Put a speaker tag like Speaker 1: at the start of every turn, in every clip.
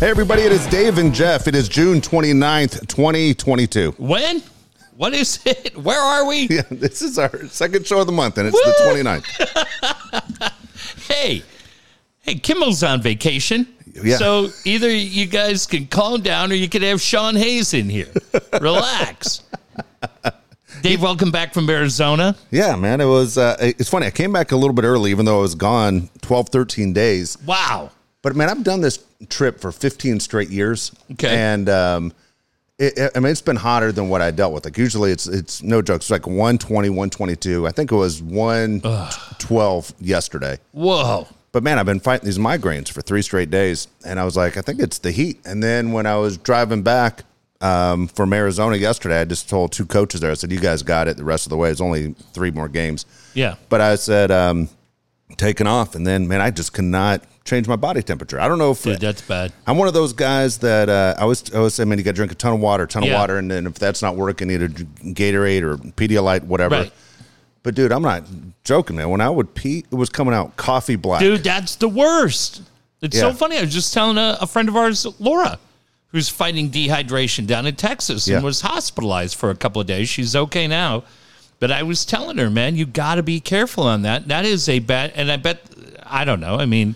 Speaker 1: Hey, everybody, it is Dave and Jeff. It is June 29th, 2022.
Speaker 2: When? What is it? Where are we?
Speaker 1: Yeah, this is our second show of the month, and it's the
Speaker 2: Woo!
Speaker 1: 29th.
Speaker 2: Hey, hey, Kimmel's on vacation.
Speaker 1: Yeah.
Speaker 2: So either you guys can calm down or you could have Sean Hayes in here. Relax. Dave, welcome back from Arizona.
Speaker 1: Yeah, man, it was, uh, it's funny. I came back a little bit early, even though I was gone 12, 13 days.
Speaker 2: Wow.
Speaker 1: But man, I've done this trip for 15 straight years.
Speaker 2: Okay.
Speaker 1: And, um, it, I mean, it's been hotter than what I dealt with. Like usually it's, it's no joke. It's like 120, 122. I think it was 112 yesterday.
Speaker 2: Whoa.
Speaker 1: But man, I've been fighting these migraines for three straight days, and I was like, I think it's the heat. And then when I was driving back um, from Arizona yesterday, I just told two coaches there, I said, "You guys got it. The rest of the way, it's only three more games."
Speaker 2: Yeah.
Speaker 1: But I said, um, taking off, and then man, I just cannot change my body temperature. I don't know if
Speaker 2: Dude, that's bad.
Speaker 1: I'm one of those guys that uh, I always I always say, man, you got to drink a ton of water, ton of water, and then if that's not working, either Gatorade or Pedialyte, whatever.
Speaker 2: Right.
Speaker 1: But dude, I'm not joking, man. When I would pee, it was coming out coffee black.
Speaker 2: Dude, that's the worst. It's so funny. I was just telling a, a friend of ours, Laura, who's fighting dehydration down in Texas
Speaker 1: Yeah.
Speaker 2: and was hospitalized for a couple of days. She's okay now. But I was telling her, man, you got to be careful on that. That is a bad, and I bet, I don't know. I mean,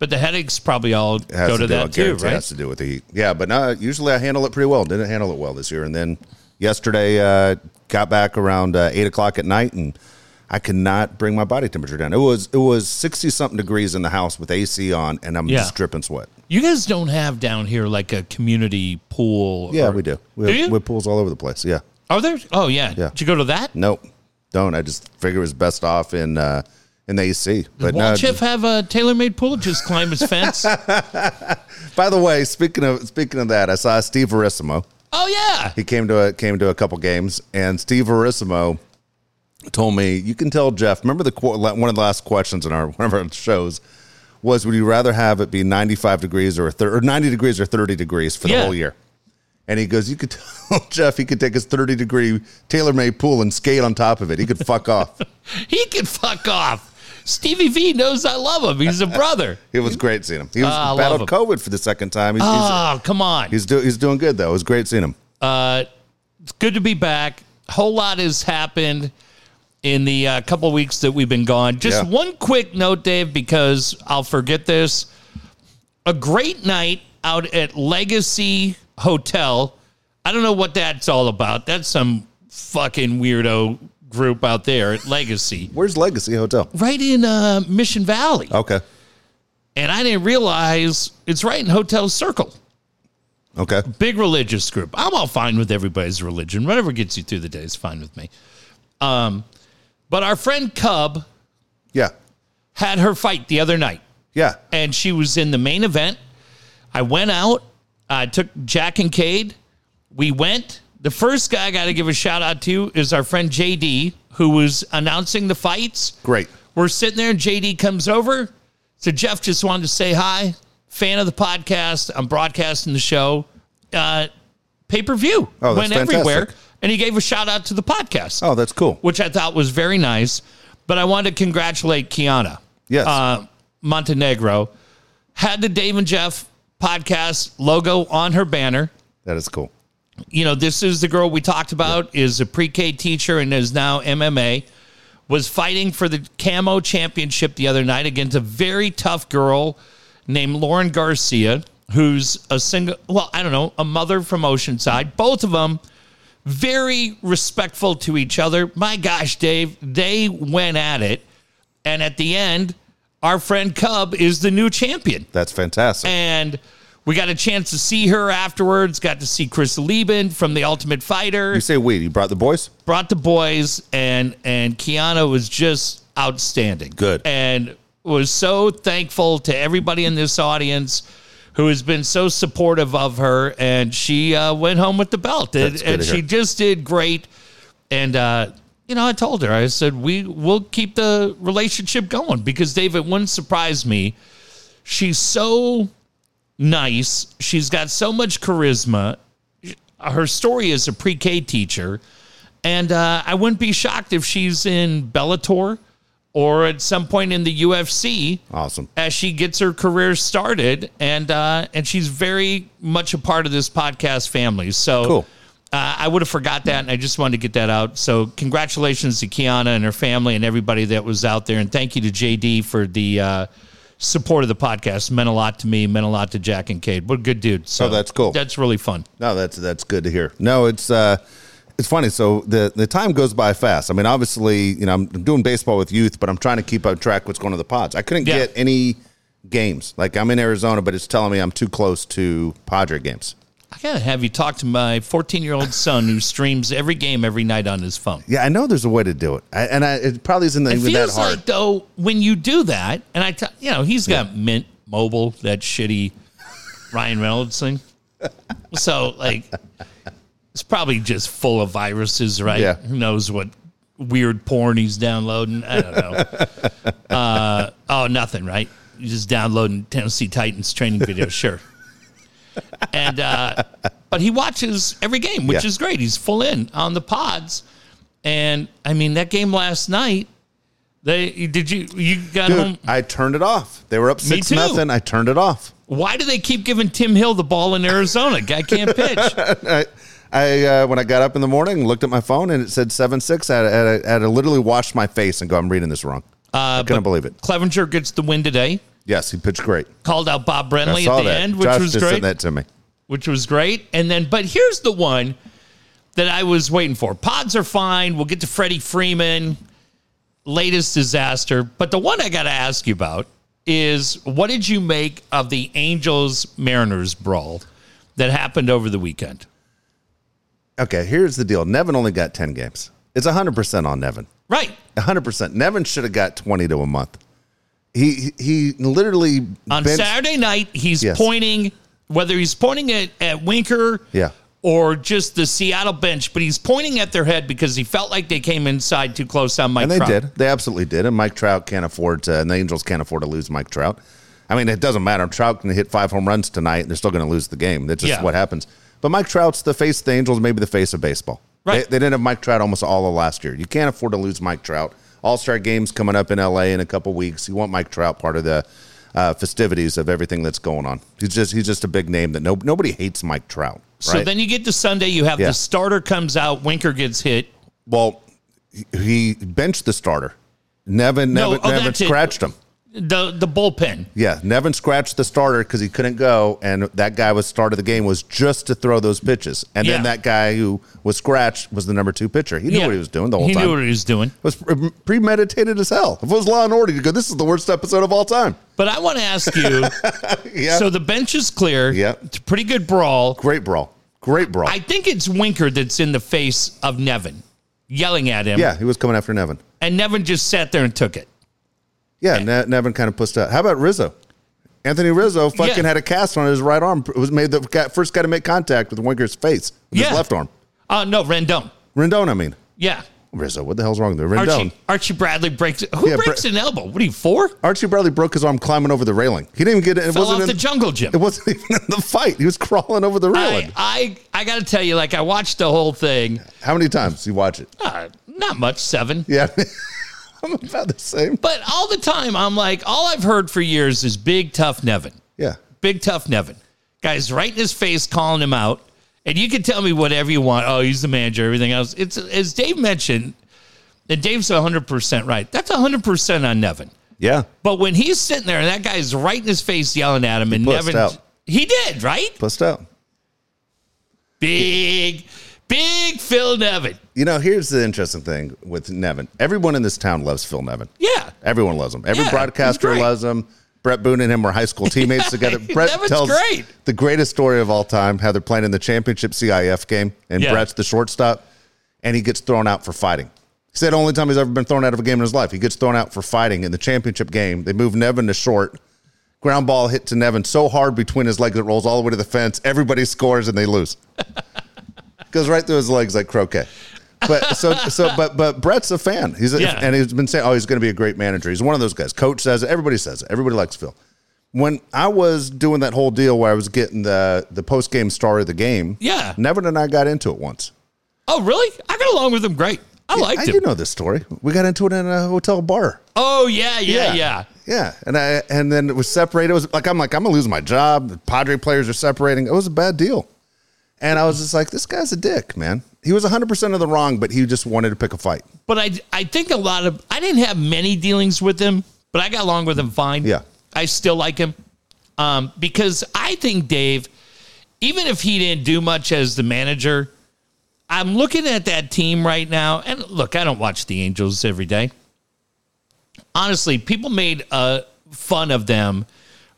Speaker 2: but the headaches probably all go to,
Speaker 1: I
Speaker 2: that too,
Speaker 1: guarantee It
Speaker 2: right?
Speaker 1: has to do with the heat. Yeah, but no, usually I handle it pretty well. Didn't handle it well this year. And then yesterday, uh, got back around uh, eight o'clock at night, and I could not bring my body temperature down. It was it was sixty something degrees in the house with AC on, and I'm
Speaker 2: Yeah.
Speaker 1: just dripping sweat.
Speaker 2: You guys don't have down here like a community pool.
Speaker 1: Yeah,
Speaker 2: or-
Speaker 1: we do. We
Speaker 2: Do
Speaker 1: have,
Speaker 2: you?
Speaker 1: we have pools all over the place. Yeah.
Speaker 2: Are there? Oh, yeah.
Speaker 1: Yeah.
Speaker 2: Did you go to that?
Speaker 1: Nope. Don't. I just figure it was best off in uh, in the AC. But no,
Speaker 2: Walt Chiff have a tailor-made pool? Just climb his fence?
Speaker 1: by the way, speaking of speaking of that, I saw Steve Verissimo.
Speaker 2: oh, yeah.
Speaker 1: he came to a came to a couple games, and Steve Verissimo told me, "You can tell Jeff." Remember the one of the last questions in our one of our shows was, "Would you rather have it be ninety five degrees or thir- or ninety degrees or thirty degrees for the
Speaker 2: Yeah.
Speaker 1: whole year?" And he goes, "You could tell Jeff he could take his thirty degree tailor made pool and skate on top of it. He could fuck off.
Speaker 2: He could fuck off. Stevie V knows I love him. He's a brother.
Speaker 1: It was great seeing him. He was
Speaker 2: Ah, I love
Speaker 1: battled. COVID for the second time. He's
Speaker 2: Oh, come on.
Speaker 1: he's, he's, do, he's doing good though. It was great seeing him.
Speaker 2: It's good to be back. A whole lot has happened in the uh, couple weeks that we've been gone. Just
Speaker 1: Yeah.
Speaker 2: one quick note, Dave, because I'll forget this. A great night out at Legacy Hotel. I don't know what that's all about. That's some fucking weirdo group out there at Legacy,
Speaker 1: Where's Legacy Hotel?
Speaker 2: right in uh, Mission Valley.
Speaker 1: Okay,
Speaker 2: And I didn't realize it's right in Hotel Circle.
Speaker 1: okay.
Speaker 2: big religious group. I'm all fine with everybody's religion. Whatever gets you through the day is fine with me. Um, but our friend Cub
Speaker 1: Yeah,
Speaker 2: had her fight the other night,
Speaker 1: yeah.
Speaker 2: and she was in the main event. I went out. I took Jack and Cade. We went. The first guy I got to give a shout out to is our friend JD, who was announcing the fights.
Speaker 1: Great.
Speaker 2: We're sitting there, and JD comes over. So Jeff just wanted to say hi. Fan of the podcast. I'm broadcasting the show. Uh, Pay per view
Speaker 1: Oh,
Speaker 2: went everywhere, and he gave a shout out to the podcast,
Speaker 1: Oh, that's cool.
Speaker 2: which I thought was very nice. But I wanted to congratulate Kiana
Speaker 1: Yes.
Speaker 2: uh, Montenegro. Had the Dave and Jeff podcast logo on her banner
Speaker 1: that is cool.
Speaker 2: You know, this is the girl we talked about, is a pre-K teacher and is now MMA, was fighting for the camo championship the other night against a very tough girl named Lauren Garcia, who's a single, well, I don't know, a mother from Oceanside. Both of them very respectful to each other. My gosh, Dave, they went at it. And at the end, our friend Cub is the new champion
Speaker 1: That's fantastic.
Speaker 2: and we got a chance to see her afterwards. Got to see Chris Leben from The Ultimate Fighter.
Speaker 1: you say we? You brought the boys?
Speaker 2: Brought the boys, and and Kiana was just outstanding.
Speaker 1: Good.
Speaker 2: and was so thankful to everybody in this audience who has been so supportive of her. And she uh, went home with the belt, and, and she just did great. And uh, you know, I told her, I said, we will keep the relationship going because David wouldn't surprise me. She's so nice. She's got so much charisma. Her story is a pre-K teacher, and uh, I wouldn't be shocked if she's in Bellator or at some point in the UFC
Speaker 1: Awesome.
Speaker 2: as she gets her career started, and uh, and she's very much a part of this podcast family. So
Speaker 1: Cool.
Speaker 2: Uh, I would have forgot that, and I just wanted to get that out. So congratulations to Kiana and her family and everybody that was out there, and thank you to JD for the uh, support of the podcast. Meant a lot to me, meant a lot to Jack and Kate. What a good dude. So
Speaker 1: Oh, that's cool.
Speaker 2: That's really fun.
Speaker 1: No, that's that's good to hear. No, it's uh it's funny. So the the time goes by fast. I mean, obviously, you know, I'm doing baseball with youth, but I'm trying to keep up track what's going on the pods. I couldn't
Speaker 2: Yeah.
Speaker 1: get any games. Like I'm in Arizona, but it's telling me I'm too close to Padre games.
Speaker 2: I gotta have you talk to my 14 year old son who streams every game every night on his phone.
Speaker 1: Yeah, I know there's a way to do it, I, and I, it probably isn't
Speaker 2: It
Speaker 1: even that
Speaker 2: feels
Speaker 1: hard.
Speaker 2: like though when you do that, and I, t- you know, he's got Mint Mobile, that shitty Ryan Reynolds thing. So like, it's probably just full of viruses, right?
Speaker 1: Yeah.
Speaker 2: Who knows what weird porn he's downloading? I don't know. uh, oh, nothing, right? He's just downloading Tennessee Titans training videos, sure. And uh, but he watches every game, which
Speaker 1: Yeah.
Speaker 2: is great. He's full in on the pods. And I mean that game last night. They did you you got home?
Speaker 1: I turned it off. They were up six nothing. I turned it off.
Speaker 2: Why do they keep giving Tim Hill the ball in Arizona? Guy can't pitch.
Speaker 1: I, I uh, when I got up in the morning, looked at my phone, and it said seven six. I had, I had, I had to literally wash my face and go. I'm reading this wrong. Uh, I couldn't believe it.
Speaker 2: Clevinger gets the win today.
Speaker 1: Yes, he pitched great.
Speaker 2: Called out Bob Brenly at the
Speaker 1: that.
Speaker 2: end, which
Speaker 1: Josh
Speaker 2: was
Speaker 1: just
Speaker 2: great.
Speaker 1: sent that to me.
Speaker 2: which was great. And then, but here's the one that I was waiting for. Pods are fine. We'll get to Freddie Freeman, latest disaster. But the one I got to ask you about is what did you make of the Angels Mariners brawl that happened over the weekend?
Speaker 1: Okay, here's the deal. Nevin only got 10 games. It's 100% on Nevin.
Speaker 2: Right.
Speaker 1: 100%. Nevin should have got 20 to a month. He he literally
Speaker 2: On
Speaker 1: benched-
Speaker 2: Saturday night, he's
Speaker 1: Yes.
Speaker 2: pointing, whether he's pointing at, at Winker
Speaker 1: Yeah.
Speaker 2: or just the Seattle bench, but he's pointing at their head because he felt like they came inside too close on Mike
Speaker 1: And they
Speaker 2: Trout.
Speaker 1: did. They absolutely did. And Mike Trout can't afford to, and the Angels can't afford to lose Mike Trout. I mean, it doesn't matter. Trout can hit five home runs tonight, and they're still going to lose the game. That's just
Speaker 2: Yeah.
Speaker 1: what happens. But Mike Trout's the face of the Angels, maybe the face of baseball.
Speaker 2: Right.
Speaker 1: They, they didn't have Mike Trout almost all of last year. You can't afford to lose Mike Trout. All Star games coming up in LA in a couple weeks. You want Mike Trout part of the uh, festivities of everything that's going on. He's just he's just a big name that no, nobody hates Mike Trout.
Speaker 2: So then you get to Sunday, you have
Speaker 1: Yeah.
Speaker 2: the starter comes out, Winker gets hit.
Speaker 1: well, he- he benched the starter. Nevin
Speaker 2: No,
Speaker 1: Nevin,
Speaker 2: oh,
Speaker 1: Nevin
Speaker 2: that's it.
Speaker 1: scratched him.
Speaker 2: The the bullpen.
Speaker 1: Yeah, Nevin scratched the starter because he couldn't go, and that guy was start of the game was just to throw those pitches, and then that guy who was scratched was the number two pitcher. He knew
Speaker 2: Yeah.
Speaker 1: what he was doing the whole
Speaker 2: he
Speaker 1: time.
Speaker 2: He knew what he was doing.
Speaker 1: it was premeditated as hell. If it was Law and Order, you go, "This is the worst episode of all time."
Speaker 2: But I want to ask you
Speaker 1: Yeah,
Speaker 2: so the bench is clear.
Speaker 1: Yeah.
Speaker 2: It's a pretty good brawl.
Speaker 1: great brawl, great brawl.
Speaker 2: I think it's Winker that's in the face of Nevin, yelling at him.
Speaker 1: yeah, he was coming after Nevin.
Speaker 2: And Nevin just sat there and took it.
Speaker 1: Yeah, Ne- Nevin kind of pushed out. How about Rizzo? Anthony Rizzo fucking
Speaker 2: Yeah.
Speaker 1: had a cast on his right arm. It was made the first guy to make contact with Winker's face with
Speaker 2: Yeah.
Speaker 1: his left arm.
Speaker 2: Oh, no, Rendon.
Speaker 1: Rendon, I mean
Speaker 2: Yeah.
Speaker 1: Rizzo. What the hell's wrong there? Rendon.
Speaker 2: Archie, Archie Bradley breaks. Who
Speaker 1: Yeah,
Speaker 2: breaks
Speaker 1: Bra-
Speaker 2: an elbow? What are you, for?
Speaker 1: Archie Bradley broke his arm climbing over the railing. He didn't even get it. It
Speaker 2: Fell
Speaker 1: wasn't
Speaker 2: off
Speaker 1: in,
Speaker 2: the jungle gym.
Speaker 1: It wasn't even in the fight. He was crawling over the railing.
Speaker 2: I, I, I got to tell you, like, I watched the whole thing.
Speaker 1: How many times you watch it?
Speaker 2: Uh, not much, seven.
Speaker 1: Yeah, I'm about the same.
Speaker 2: But all the time, I'm like, all I've heard for years is big, tough Nevin.
Speaker 1: Yeah,
Speaker 2: Big, tough Nevin. Guys right in his face calling him out. And you can tell me whatever you want. Oh, he's the manager, everything else. It's As Dave mentioned, and Dave's 100% right. That's 100% on Nevin.
Speaker 1: yeah.
Speaker 2: But when he's sitting there and that guy's right in his face yelling at him, and
Speaker 1: pussed
Speaker 2: Nevin,
Speaker 1: out.
Speaker 2: he did, right?
Speaker 1: Pussed out.
Speaker 2: Big, big Phil Nevin.
Speaker 1: You know, here's the interesting thing with Nevin. Everyone in this town loves Phil Nevin.
Speaker 2: Yeah.
Speaker 1: Everyone loves him. Every
Speaker 2: Yeah,
Speaker 1: broadcaster
Speaker 2: he's great.
Speaker 1: loves him. Bret Boone and him were high school teammates together. Bret
Speaker 2: Nevin's
Speaker 1: tells
Speaker 2: great.
Speaker 1: the greatest story of all time how they're playing in the championship CIF game, and
Speaker 2: Yeah.
Speaker 1: Bret's the shortstop, and he gets thrown out for fighting. He said only time he's ever been thrown out of a game in his life. He gets thrown out for fighting in the championship game. They move Nevin to short. Ground ball hit to Nevin so hard between his legs it rolls all the way to the fence. Everybody scores and they lose. Goes right through his legs like croquet. But so so but but Bret's a fan. He's a,
Speaker 2: Yeah.
Speaker 1: and he's been saying, oh, he's going to be a great manager. He's one of those guys. Coach says it. Everybody says it. Everybody likes Phil. When I was doing that whole deal where I was getting the the post game star of the game,
Speaker 2: Yeah.
Speaker 1: Nevin and I got into it once.
Speaker 2: Oh, really? I got along with him great. I liked
Speaker 1: I
Speaker 2: him.
Speaker 1: do know this story. We got into it in a hotel bar.
Speaker 2: Oh yeah, yeah, yeah.
Speaker 1: Yeah, and I and then it was separated. It was like I'm like I'm gonna lose my job. The Padre players are separating. It was a bad deal, and I was just like, this guy's a dick, man. He was 100 percent of the wrong, but he just wanted to pick a fight.
Speaker 2: But I, I think a lot of I didn't have many dealings with him, but I got along with him fine.
Speaker 1: Yeah.
Speaker 2: I still like him um, because I think Dave, even if he didn't do much as the manager, I'm looking at that team right now, and look, I don't watch the Angels every day. Honestly, people made uh, fun of them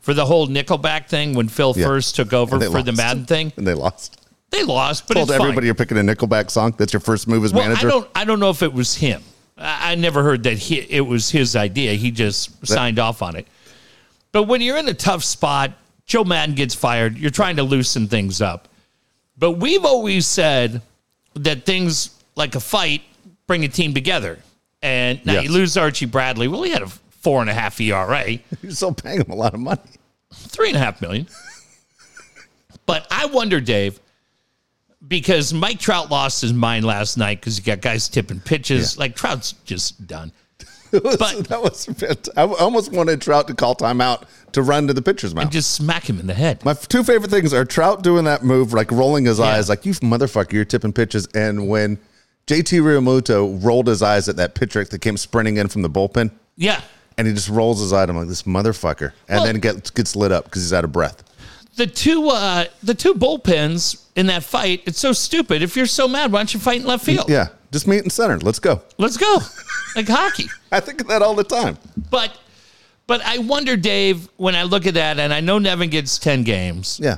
Speaker 2: for the whole Nickelback thing when Phil
Speaker 1: Yeah.
Speaker 2: first took over for the
Speaker 1: lost.
Speaker 2: Maddon thing.
Speaker 1: And they lost.
Speaker 2: They lost, but
Speaker 1: Told
Speaker 2: it's fine.
Speaker 1: everybody you're picking a Nickelback song. That's your first move as
Speaker 2: Well,
Speaker 1: manager.
Speaker 2: I don't. I don't know if it was him. I, I never heard that he, it was his idea. He just signed off on it. But when you're in a tough spot, Joe Maddon gets fired. You're trying to loosen things up. But we've always said that things like a fight bring a team together. And now
Speaker 1: Yes.
Speaker 2: you lose Archie Bradley. Well, he had a four and a half ERA
Speaker 1: You're still paying him a lot of money.
Speaker 2: three and a half million. but I wonder, Dave, because Mike Trout lost his mind last night because you got guys tipping pitches. Like Trout's just done.
Speaker 1: Was-
Speaker 2: But-
Speaker 1: that was. fant- I almost wanted Trout to call timeout to run to the pitcher's mouth.
Speaker 2: And just smack him in the head.
Speaker 1: My two favorite things are Trout doing that move, like rolling his eyes, like you motherfucker, you're tipping pitches, and when JT Realmuto rolled his eyes at that pitcher that came sprinting in from the bullpen,
Speaker 2: Yeah.
Speaker 1: and he just rolls his eye. I'm like, this motherfucker, and
Speaker 2: Well-
Speaker 1: then gets gets lit up because he's out of breath.
Speaker 2: The two uh the two bullpens in that fight, it's so stupid. If you're so mad, why don't you fight in left field?
Speaker 1: Yeah, just meet in center. Let's go.
Speaker 2: Let's go. like hockey.
Speaker 1: I think of that all the time.
Speaker 2: But but I wonder, Dave, when I look at that, and I know Nevin gets ten games.
Speaker 1: Yeah,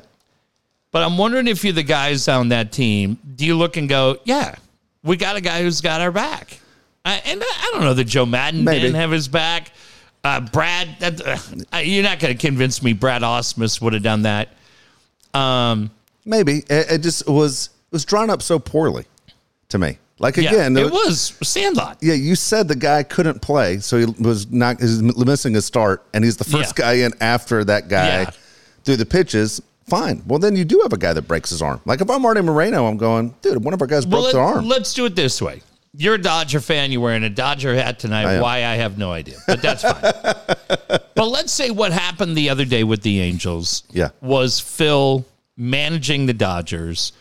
Speaker 2: But I'm wondering if you're the guys on that team, do you look and go, yeah, we got a guy who's got our back? Uh, and I I don't know that Joe Maddon
Speaker 1: Maybe.
Speaker 2: didn't have his back. Uh, Brad, that, uh, you're not going to convince me Brad Ausmus would have done that. Um,
Speaker 1: maybe it, it just was was drawn up so poorly to me. Like
Speaker 2: yeah,
Speaker 1: again,
Speaker 2: it was Sandlot.
Speaker 1: Yeah, you said the guy couldn't play, so he was not he's missing a start, and he's the first
Speaker 2: Yeah.
Speaker 1: guy in after that guy
Speaker 2: Yeah.
Speaker 1: through the pitches. Fine. Well, then you do have a guy that breaks his arm. Like if I'm Arte Moreno, I'm going, dude, one of our guys broke
Speaker 2: Well,
Speaker 1: their arm.
Speaker 2: let's do it this way. You're a Dodger fan. You're wearing a Dodger hat tonight.
Speaker 1: I.
Speaker 2: Why, I have no idea, but that's fine. but let's say what happened the other day with the Angels
Speaker 1: Yeah.
Speaker 2: was Phil managing the Dodgers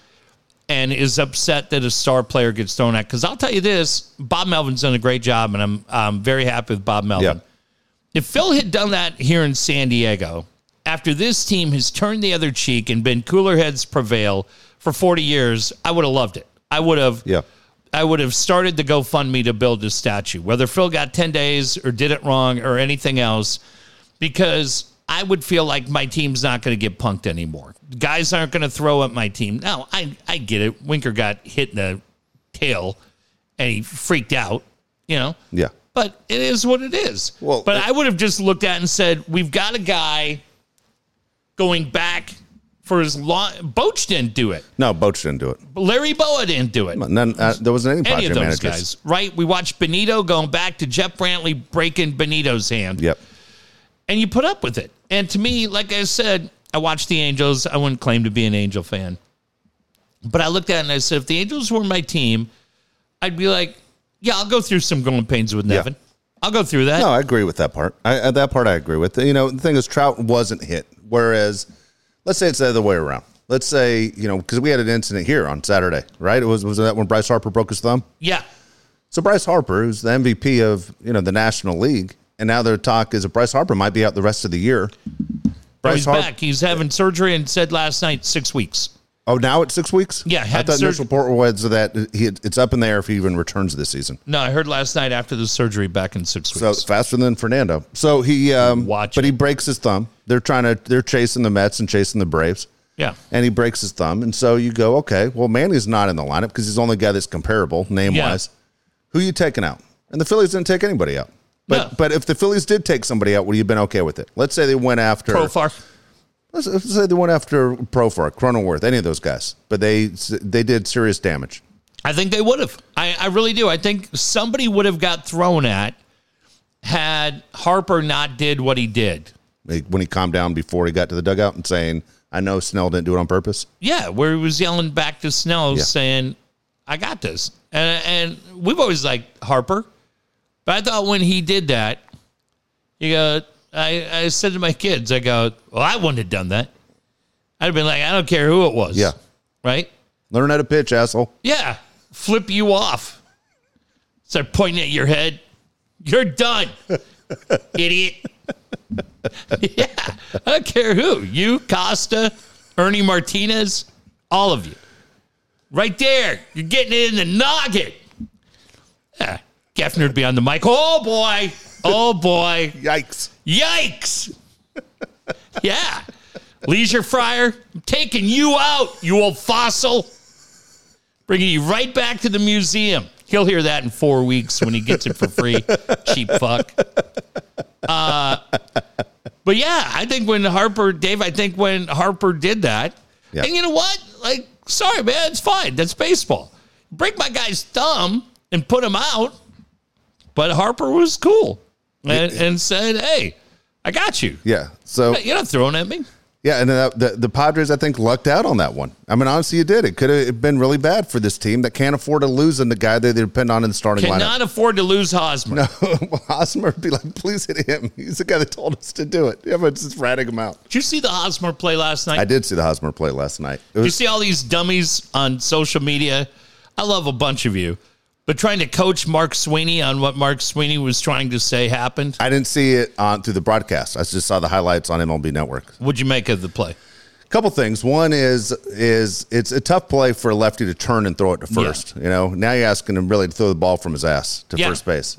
Speaker 2: and is upset that a star player gets thrown at. Because I'll tell you this Bob Melvin's done a great job, and I'm, I'm very happy with Bob Melvin.
Speaker 1: Yeah.
Speaker 2: If Phil had done that here in San Diego, after this team has turned the other cheek and been cooler heads prevail for 40 years, I would have loved it. I would have.
Speaker 1: Yeah.
Speaker 2: I would have started the GoFundMe to build a statue, whether Phil got 10 days or did it wrong or anything else, because I would feel like my team's not going to get punked anymore. Guys aren't going to throw at my team. Now, I, I get it. Winker got hit in the tail and he freaked out, you know?
Speaker 1: yeah.
Speaker 2: But it is what it is.
Speaker 1: Well,
Speaker 2: but
Speaker 1: it-
Speaker 2: I would have just looked at and said, we've got a guy going back for as long. Boch didn't do it.
Speaker 1: No, Boch didn't do it.
Speaker 2: Larry Bowa didn't do it
Speaker 1: None. Uh, there wasn't any,
Speaker 2: any of those
Speaker 1: managers.
Speaker 2: guys, right? We watched Benito going back to Jeff Brantley breaking Benito's hand,
Speaker 1: Yep.
Speaker 2: and you put up with it. And to me, like I said, I watched the Angels. I wouldn't claim to be an Angel fan, but I looked at it and I said, if the Angels were my team, I'd be like, yeah, I'll go through some growing pains with Nevin. I'll go through that.
Speaker 1: No, I agree with that part. I, uh, that part I agree with. You know, the thing is, Trout wasn't hit. Whereas, let's say it's the other way around. Let's say you know because we had an incident here on Saturday, right? It was was that when Bryce Harper broke his thumb.
Speaker 2: Yeah,
Speaker 1: So Bryce Harper, who's the MVP of you know the National League, and now their talk is that Bryce Harper might be out the rest of the year.
Speaker 2: oh,
Speaker 1: Bryce
Speaker 2: he's
Speaker 1: Har-
Speaker 2: back. He's having surgery and said last night six weeks.
Speaker 1: Oh, now it's six weeks.
Speaker 2: Yeah,
Speaker 1: I thought
Speaker 2: surg-
Speaker 1: initial report was that he it's up in the air if he even returns this season.
Speaker 2: No, I heard last night after the surgery back in six weeks.
Speaker 1: So faster than Fernando. So he, um,
Speaker 2: Watch
Speaker 1: but he breaks his thumb. They're trying to they're chasing the Mets and chasing the Braves.
Speaker 2: yeah,
Speaker 1: and he breaks his thumb. And so you go, okay, well, Manny's not in the lineup because he's the only guy that's comparable name wise. Who you taking out? And the Phillies didn't take anybody out. But
Speaker 2: No.
Speaker 1: but if the Phillies did take somebody out, would you have been okay with it? Let's say they went after
Speaker 2: Profar.
Speaker 1: let's, let's say they went after Profar, Cronenworth, any of those guys, but they they did serious damage.
Speaker 2: I think they would have. I, I really do. I think somebody would have got thrown at had Harper not did what he did.
Speaker 1: When he calmed down before he got to the dugout and saying, "I know Snell didn't do it on purpose."
Speaker 2: Yeah, where he was yelling back to Snell
Speaker 1: Yeah.
Speaker 2: saying, "I got this," And and we've always liked Harper, but I thought when he did that, you go. I, I said to my kids, I go, well, I wouldn't have done that. I'd have been like, I don't care who it was.
Speaker 1: Yeah.
Speaker 2: Right.
Speaker 1: Learn how to pitch, asshole.
Speaker 2: Yeah. Flip you off. Start pointing at your head. You're done, idiot. yeah. I don't care who. You, Costa, Ernie Martinez, all of you. Right there. You're getting it in the noggin. Yeah. Geffner would be on the mic. Oh, boy. Oh, boy.
Speaker 1: Yikes.
Speaker 2: Yikes. yeah. Leisure Fryer, I'm taking you out, you old fossil. Bringing you right back to the museum. He'll hear that in four weeks when he gets it for free. Cheap fuck. Uh, but yeah, I think when Harper, Dave, I think when Harper did that,
Speaker 1: Yeah.
Speaker 2: and you know what? Like, sorry, man, it's fine. That's baseball. Break my guy's thumb and put him out. But Harper was cool and, and said, hey, I got you.
Speaker 1: Yeah. So
Speaker 2: You're not throwing at me.
Speaker 1: Yeah, and the the Padres I think lucked out on that one. I mean, honestly, you did. It could have been really bad for this team that can't afford to lose in the guy that they depend on in the starting lineup.
Speaker 2: Cannot afford to lose Hosmer.
Speaker 1: No, Hosmer would be like, please hit him. He's the guy that told us to do it. Yeah, but just ratting him out.
Speaker 2: Did you see the Hosmer play last night?
Speaker 1: I did see the Hosmer play last night. It
Speaker 2: Did you see all these dummies on social media? I love a bunch of you, but trying to coach Mark Sweeney on what Mark Sweeney was trying to say happened.
Speaker 1: I didn't see it on through the broadcast. I just saw the highlights on MLB Network.
Speaker 2: What'd you make of the play?
Speaker 1: couple things. One is is it's a tough play for a lefty to turn and throw it to first. You know, now you're asking him really to throw the ball from his ass to
Speaker 2: Yeah.
Speaker 1: first base.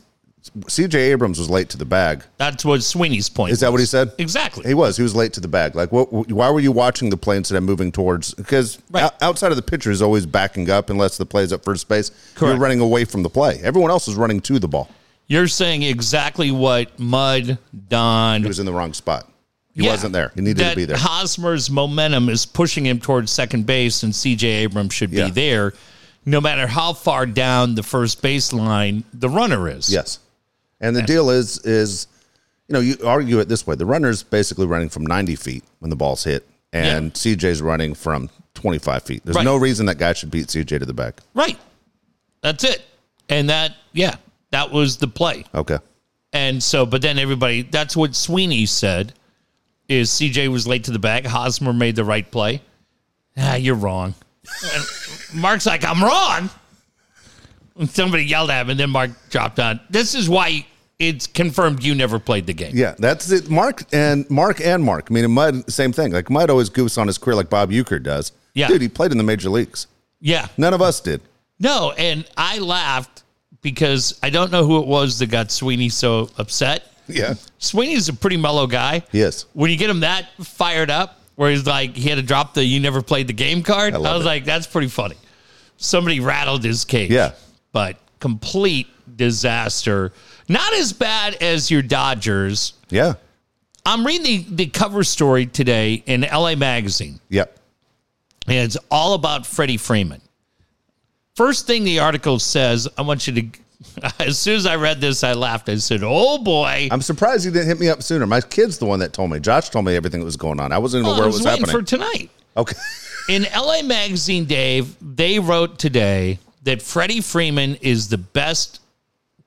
Speaker 1: C.J. Abrams was late to the bag.
Speaker 2: That's what Sweeney's point.
Speaker 1: Is that what he said?
Speaker 2: Exactly.
Speaker 1: He was. He was late to the bag. Like, what? Why were you watching the play instead of moving towards? Because
Speaker 2: Right.
Speaker 1: outside of the pitcher is always backing up unless the play is at first base. You're running away from the play. Everyone else is running to the ball.
Speaker 2: You're saying exactly what Mud, Don,
Speaker 1: He was in the wrong spot. He
Speaker 2: Yeah.
Speaker 1: wasn't there. He needed to be there.
Speaker 2: Hosmer's momentum is pushing him towards second base, and CJ Abrams should
Speaker 1: Yeah.
Speaker 2: be there, no matter how far down the first baseline the runner is.
Speaker 1: Yes. And the deal is is you know, you argue it this way. The runner's basically running from 90 feet when the ball's hit, and CJ's running from 25 feet. There's
Speaker 2: Right.
Speaker 1: no reason that guy should beat CJ to the back.
Speaker 2: Right. That's it. And that, yeah, that was the play.
Speaker 1: Okay.
Speaker 2: And so, but then everybody, that's what Sweeney said is CJ was late to the bag. Hosmer made the right play. Ah, you're wrong. And Mark's like, I'm wrong. Somebody yelled at him, and then Mark dropped on. This is why it's confirmed you never played the game.
Speaker 1: Yeah, that's it. Mark and Mark and Mark. I mean, Mud, same thing. Like Mud always goose on his career, like Bob Uecker does.
Speaker 2: Yeah.
Speaker 1: dude, he played in the major leagues.
Speaker 2: Yeah.
Speaker 1: None of us did.
Speaker 2: No, and I laughed because I don't know who it was that got Sweeney so upset.
Speaker 1: Yeah,
Speaker 2: Sweeney's a pretty mellow guy.
Speaker 1: Yes,
Speaker 2: when you get him that fired up, where he's like he had to drop the "you never played the game" card, I,
Speaker 1: love
Speaker 2: was
Speaker 1: it.
Speaker 2: like, that's pretty funny. Somebody rattled his cage.
Speaker 1: Yeah.
Speaker 2: But complete disaster. Not as bad as your Dodgers.
Speaker 1: Yeah.
Speaker 2: I'm reading the, the cover story today in LA Magazine,
Speaker 1: Yep.
Speaker 2: and it's all about Freddie Freeman. First thing the article says, I want you to. As soon as I read this, I laughed. I said, "Oh boy!"
Speaker 1: I'm surprised you didn't hit me up sooner. My kid's the one that told me. Josh told me everything that was going on. I wasn't even
Speaker 2: Oh,
Speaker 1: aware
Speaker 2: I
Speaker 1: it
Speaker 2: was
Speaker 1: was happening.
Speaker 2: for tonight.
Speaker 1: okay.
Speaker 2: In LA Magazine, Dave, they wrote today that Freddie Freeman is the best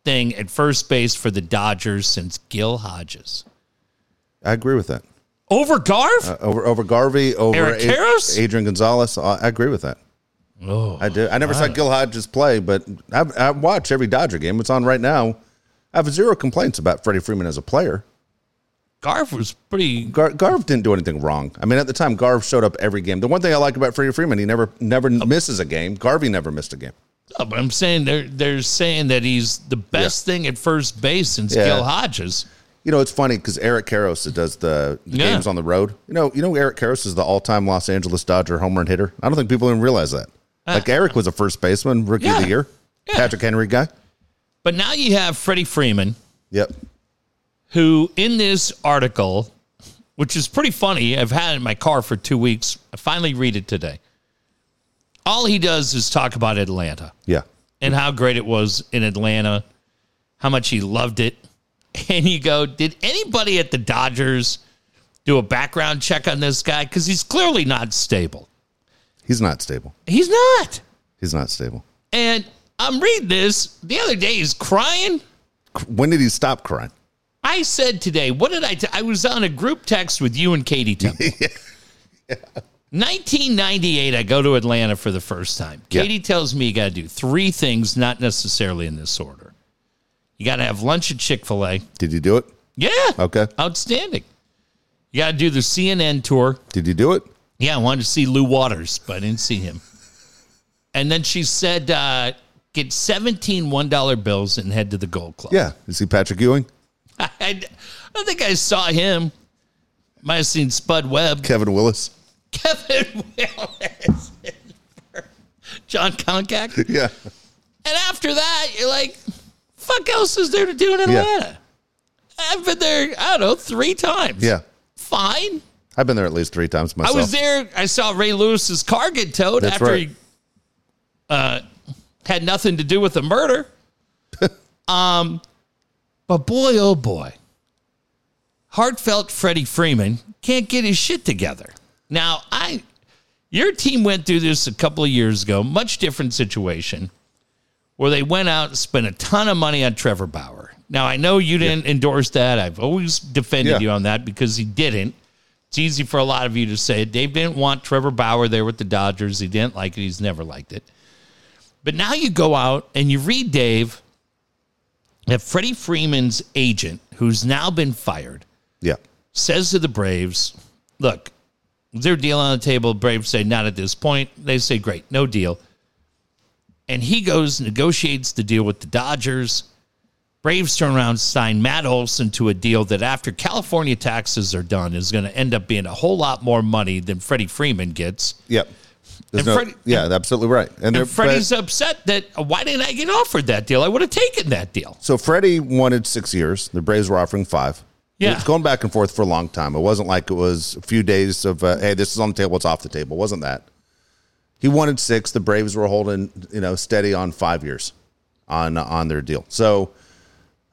Speaker 2: thing at first base for the Dodgers since Gil Hodges.
Speaker 1: I agree with that.
Speaker 2: Over Garv?
Speaker 1: Uh, over over Garvey, over
Speaker 2: Eric
Speaker 1: A- Adrian Gonzalez. I I agree with that.
Speaker 2: oh,
Speaker 1: I do. I never saw Gil Hodges play, but I, I watch every Dodger game. It's on right now. I have zero complaints about Freddie Freeman as a player.
Speaker 2: Garv was pretty.
Speaker 1: Gar- Garv didn't do anything wrong. I mean, at the time, Garv showed up every game. The one thing I like about Freddie Freeman, he never never misses a game. Garvey never missed a game.
Speaker 2: No, but I'm saying they're they're saying that he's the best thing at first base since
Speaker 1: Yeah.
Speaker 2: Gil Hodges.
Speaker 1: You know, it's funny because Eric Karros does the, the
Speaker 2: Yeah.
Speaker 1: games on the road. You know, you know Eric Karros is the all-time Los Angeles Dodger home run hitter. I don't think people even realize that. Like Eric was a first baseman, rookie of
Speaker 2: Uh.
Speaker 1: The year,
Speaker 2: Yeah.
Speaker 1: Patrick Henry guy.
Speaker 2: But now you have Freddie Freeman,
Speaker 1: Yep.
Speaker 2: who in this article, which is pretty funny, I've had it in my car for two weeks. I finally read it today. All he does is talk about Atlanta
Speaker 1: Yeah.
Speaker 2: and how great it was in Atlanta, how much he loved it. And you go, did anybody at the Dodgers do a background check on this guy? Because he's clearly not stable.
Speaker 1: He's not stable.
Speaker 2: He's not.
Speaker 1: He's not stable.
Speaker 2: And I'm reading this. The other day he's crying.
Speaker 1: When did he stop crying?
Speaker 2: I said today, what did I? T- I was on a group text with you and Katie Temple. 1998, I go to Atlanta for the first time.
Speaker 1: Yeah.
Speaker 2: Katie tells me you got to do three things, not necessarily in this order. You got to have lunch at Chick fil A.
Speaker 1: Did you do it?
Speaker 2: Yeah.
Speaker 1: Okay.
Speaker 2: Outstanding. You got to do the CNN tour.
Speaker 1: Did you do it?
Speaker 2: Yeah, I wanted to see Lou Waters, but I didn't see him. And then she said, uh, get 17 $1 bills and head to the Gold Club.
Speaker 1: Yeah. You see Patrick Ewing?
Speaker 2: I, I don't think I saw him. Might have seen Spud Webb,
Speaker 1: Kevin Willis?
Speaker 2: Kevin Willis, Jon Koncak.
Speaker 1: Yeah.
Speaker 2: And after that, you're like, fuck else is there to do in
Speaker 1: Yeah.
Speaker 2: Atlanta? I've been there, I don't know, three times.
Speaker 1: Yeah.
Speaker 2: Fine.
Speaker 1: I've been there at least three times myself.
Speaker 2: I was there. I saw Ray Lewis's car get towed
Speaker 1: That's
Speaker 2: after
Speaker 1: right.
Speaker 2: he uh, had nothing to do with the murder. um, but boy, oh boy, heartfelt Freddie Freeman can't get his shit together. Now, I, your team went through this a couple of years ago, much different situation, where they went out and spent a ton of money on Trevor Bauer. Now, I know you didn't endorse that. I've always defended
Speaker 1: Yeah.
Speaker 2: you on that because he didn't. It's easy for a lot of you to say Dave didn't want Trevor Bauer there with the Dodgers. He didn't like it. He's never liked it. But now you go out and you read Dave that Freddie Freeman's agent, who's now been fired,
Speaker 1: Yeah.
Speaker 2: says to the Braves, look, is there a deal on the table? Braves say, not at this point. They say, great, no deal. And he goes, negotiates the deal with the Dodgers. Braves turn around, and sign Matt Olson to a deal that after California taxes are done is going to end up being a whole lot more money than Freddie Freeman gets.
Speaker 1: Yep. There's
Speaker 2: And
Speaker 1: no,
Speaker 2: Freddie-
Speaker 1: yeah, absolutely right. And, they're-
Speaker 2: And Freddie's
Speaker 1: but-
Speaker 2: upset that uh, why didn't I get offered that deal? I would have taken that deal.
Speaker 1: so Freddie wanted six years. The Braves were offering five.
Speaker 2: Yeah.
Speaker 1: It's going back and forth for a long time. It wasn't like it was a few days of, uh, hey, this is on the table, it's off the table. It wasn't that. He wanted six. The Braves were holding, you know, steady on five years on on their deal. So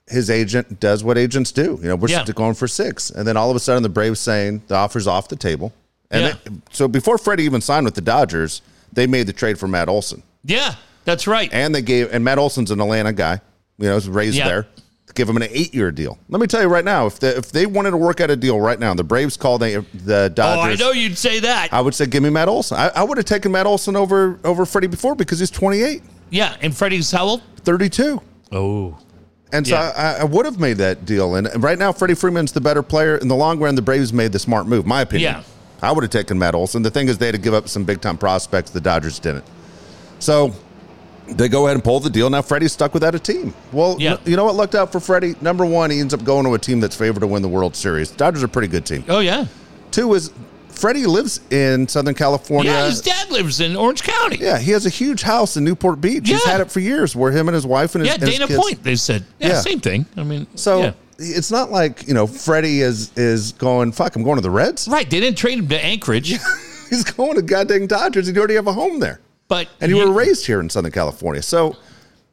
Speaker 1: his agent does what agents do. You know, we're
Speaker 2: Yeah.
Speaker 1: still going for six. And then all of a sudden the Braves saying the offer's off the table. And
Speaker 2: Yeah.
Speaker 1: they- so before Freddie even signed with the Dodgers, they made the trade for Matt Olson.
Speaker 2: Yeah, that's right.
Speaker 1: And they gave and Matt Olson's an Atlanta guy, you know, was raised
Speaker 2: Yeah.
Speaker 1: there. Give him an eight year deal. Let me tell you right now, if they, if they wanted to work out a deal right now, the Braves called the, the Dodgers.
Speaker 2: oh, I know you'd say that.
Speaker 1: I would say give me Matt Olson. I, I would have taken Matt Olson over over Freddie before because he's 28,
Speaker 2: yeah, and Freddie's how old?
Speaker 1: 32.
Speaker 2: Oh,
Speaker 1: And so
Speaker 2: Yeah.
Speaker 1: I, I would have made that deal. And right now, Freddie Freeman's the better player. In the long run, the Braves made the smart move, my opinion.
Speaker 2: Yeah.
Speaker 1: I would have taken Matt Olson. The thing is, they had to give up some big time prospects. The Dodgers didn't. So they go ahead and pull the deal. Now Freddie's stuck without a team. Well,
Speaker 2: Yeah.
Speaker 1: you know what lucked out for Freddie? Number one, he ends up going to a team that's favored to win the World Series. Dodgers are a pretty good team.
Speaker 2: oh yeah.
Speaker 1: Two is Freddie lives in Southern California.
Speaker 2: Yeah, his dad lives in Orange County.
Speaker 1: Yeah, he has a huge house in Newport Beach.
Speaker 2: Yeah.
Speaker 1: He's had it for years where him and his wife and his,
Speaker 2: Yeah,
Speaker 1: and his
Speaker 2: Dana
Speaker 1: kids-
Speaker 2: Point. They said, yeah,
Speaker 1: Yeah.
Speaker 2: same thing. I mean,
Speaker 1: So
Speaker 2: yeah.
Speaker 1: it's not like you know Freddie is is going fuck. I'm going to the Reds.
Speaker 2: right, they didn't trade him to Anchorage,
Speaker 1: He's going to goddamn Dodgers. He already have a home there,
Speaker 2: but
Speaker 1: and you
Speaker 2: he-
Speaker 1: were raised here in Southern California. So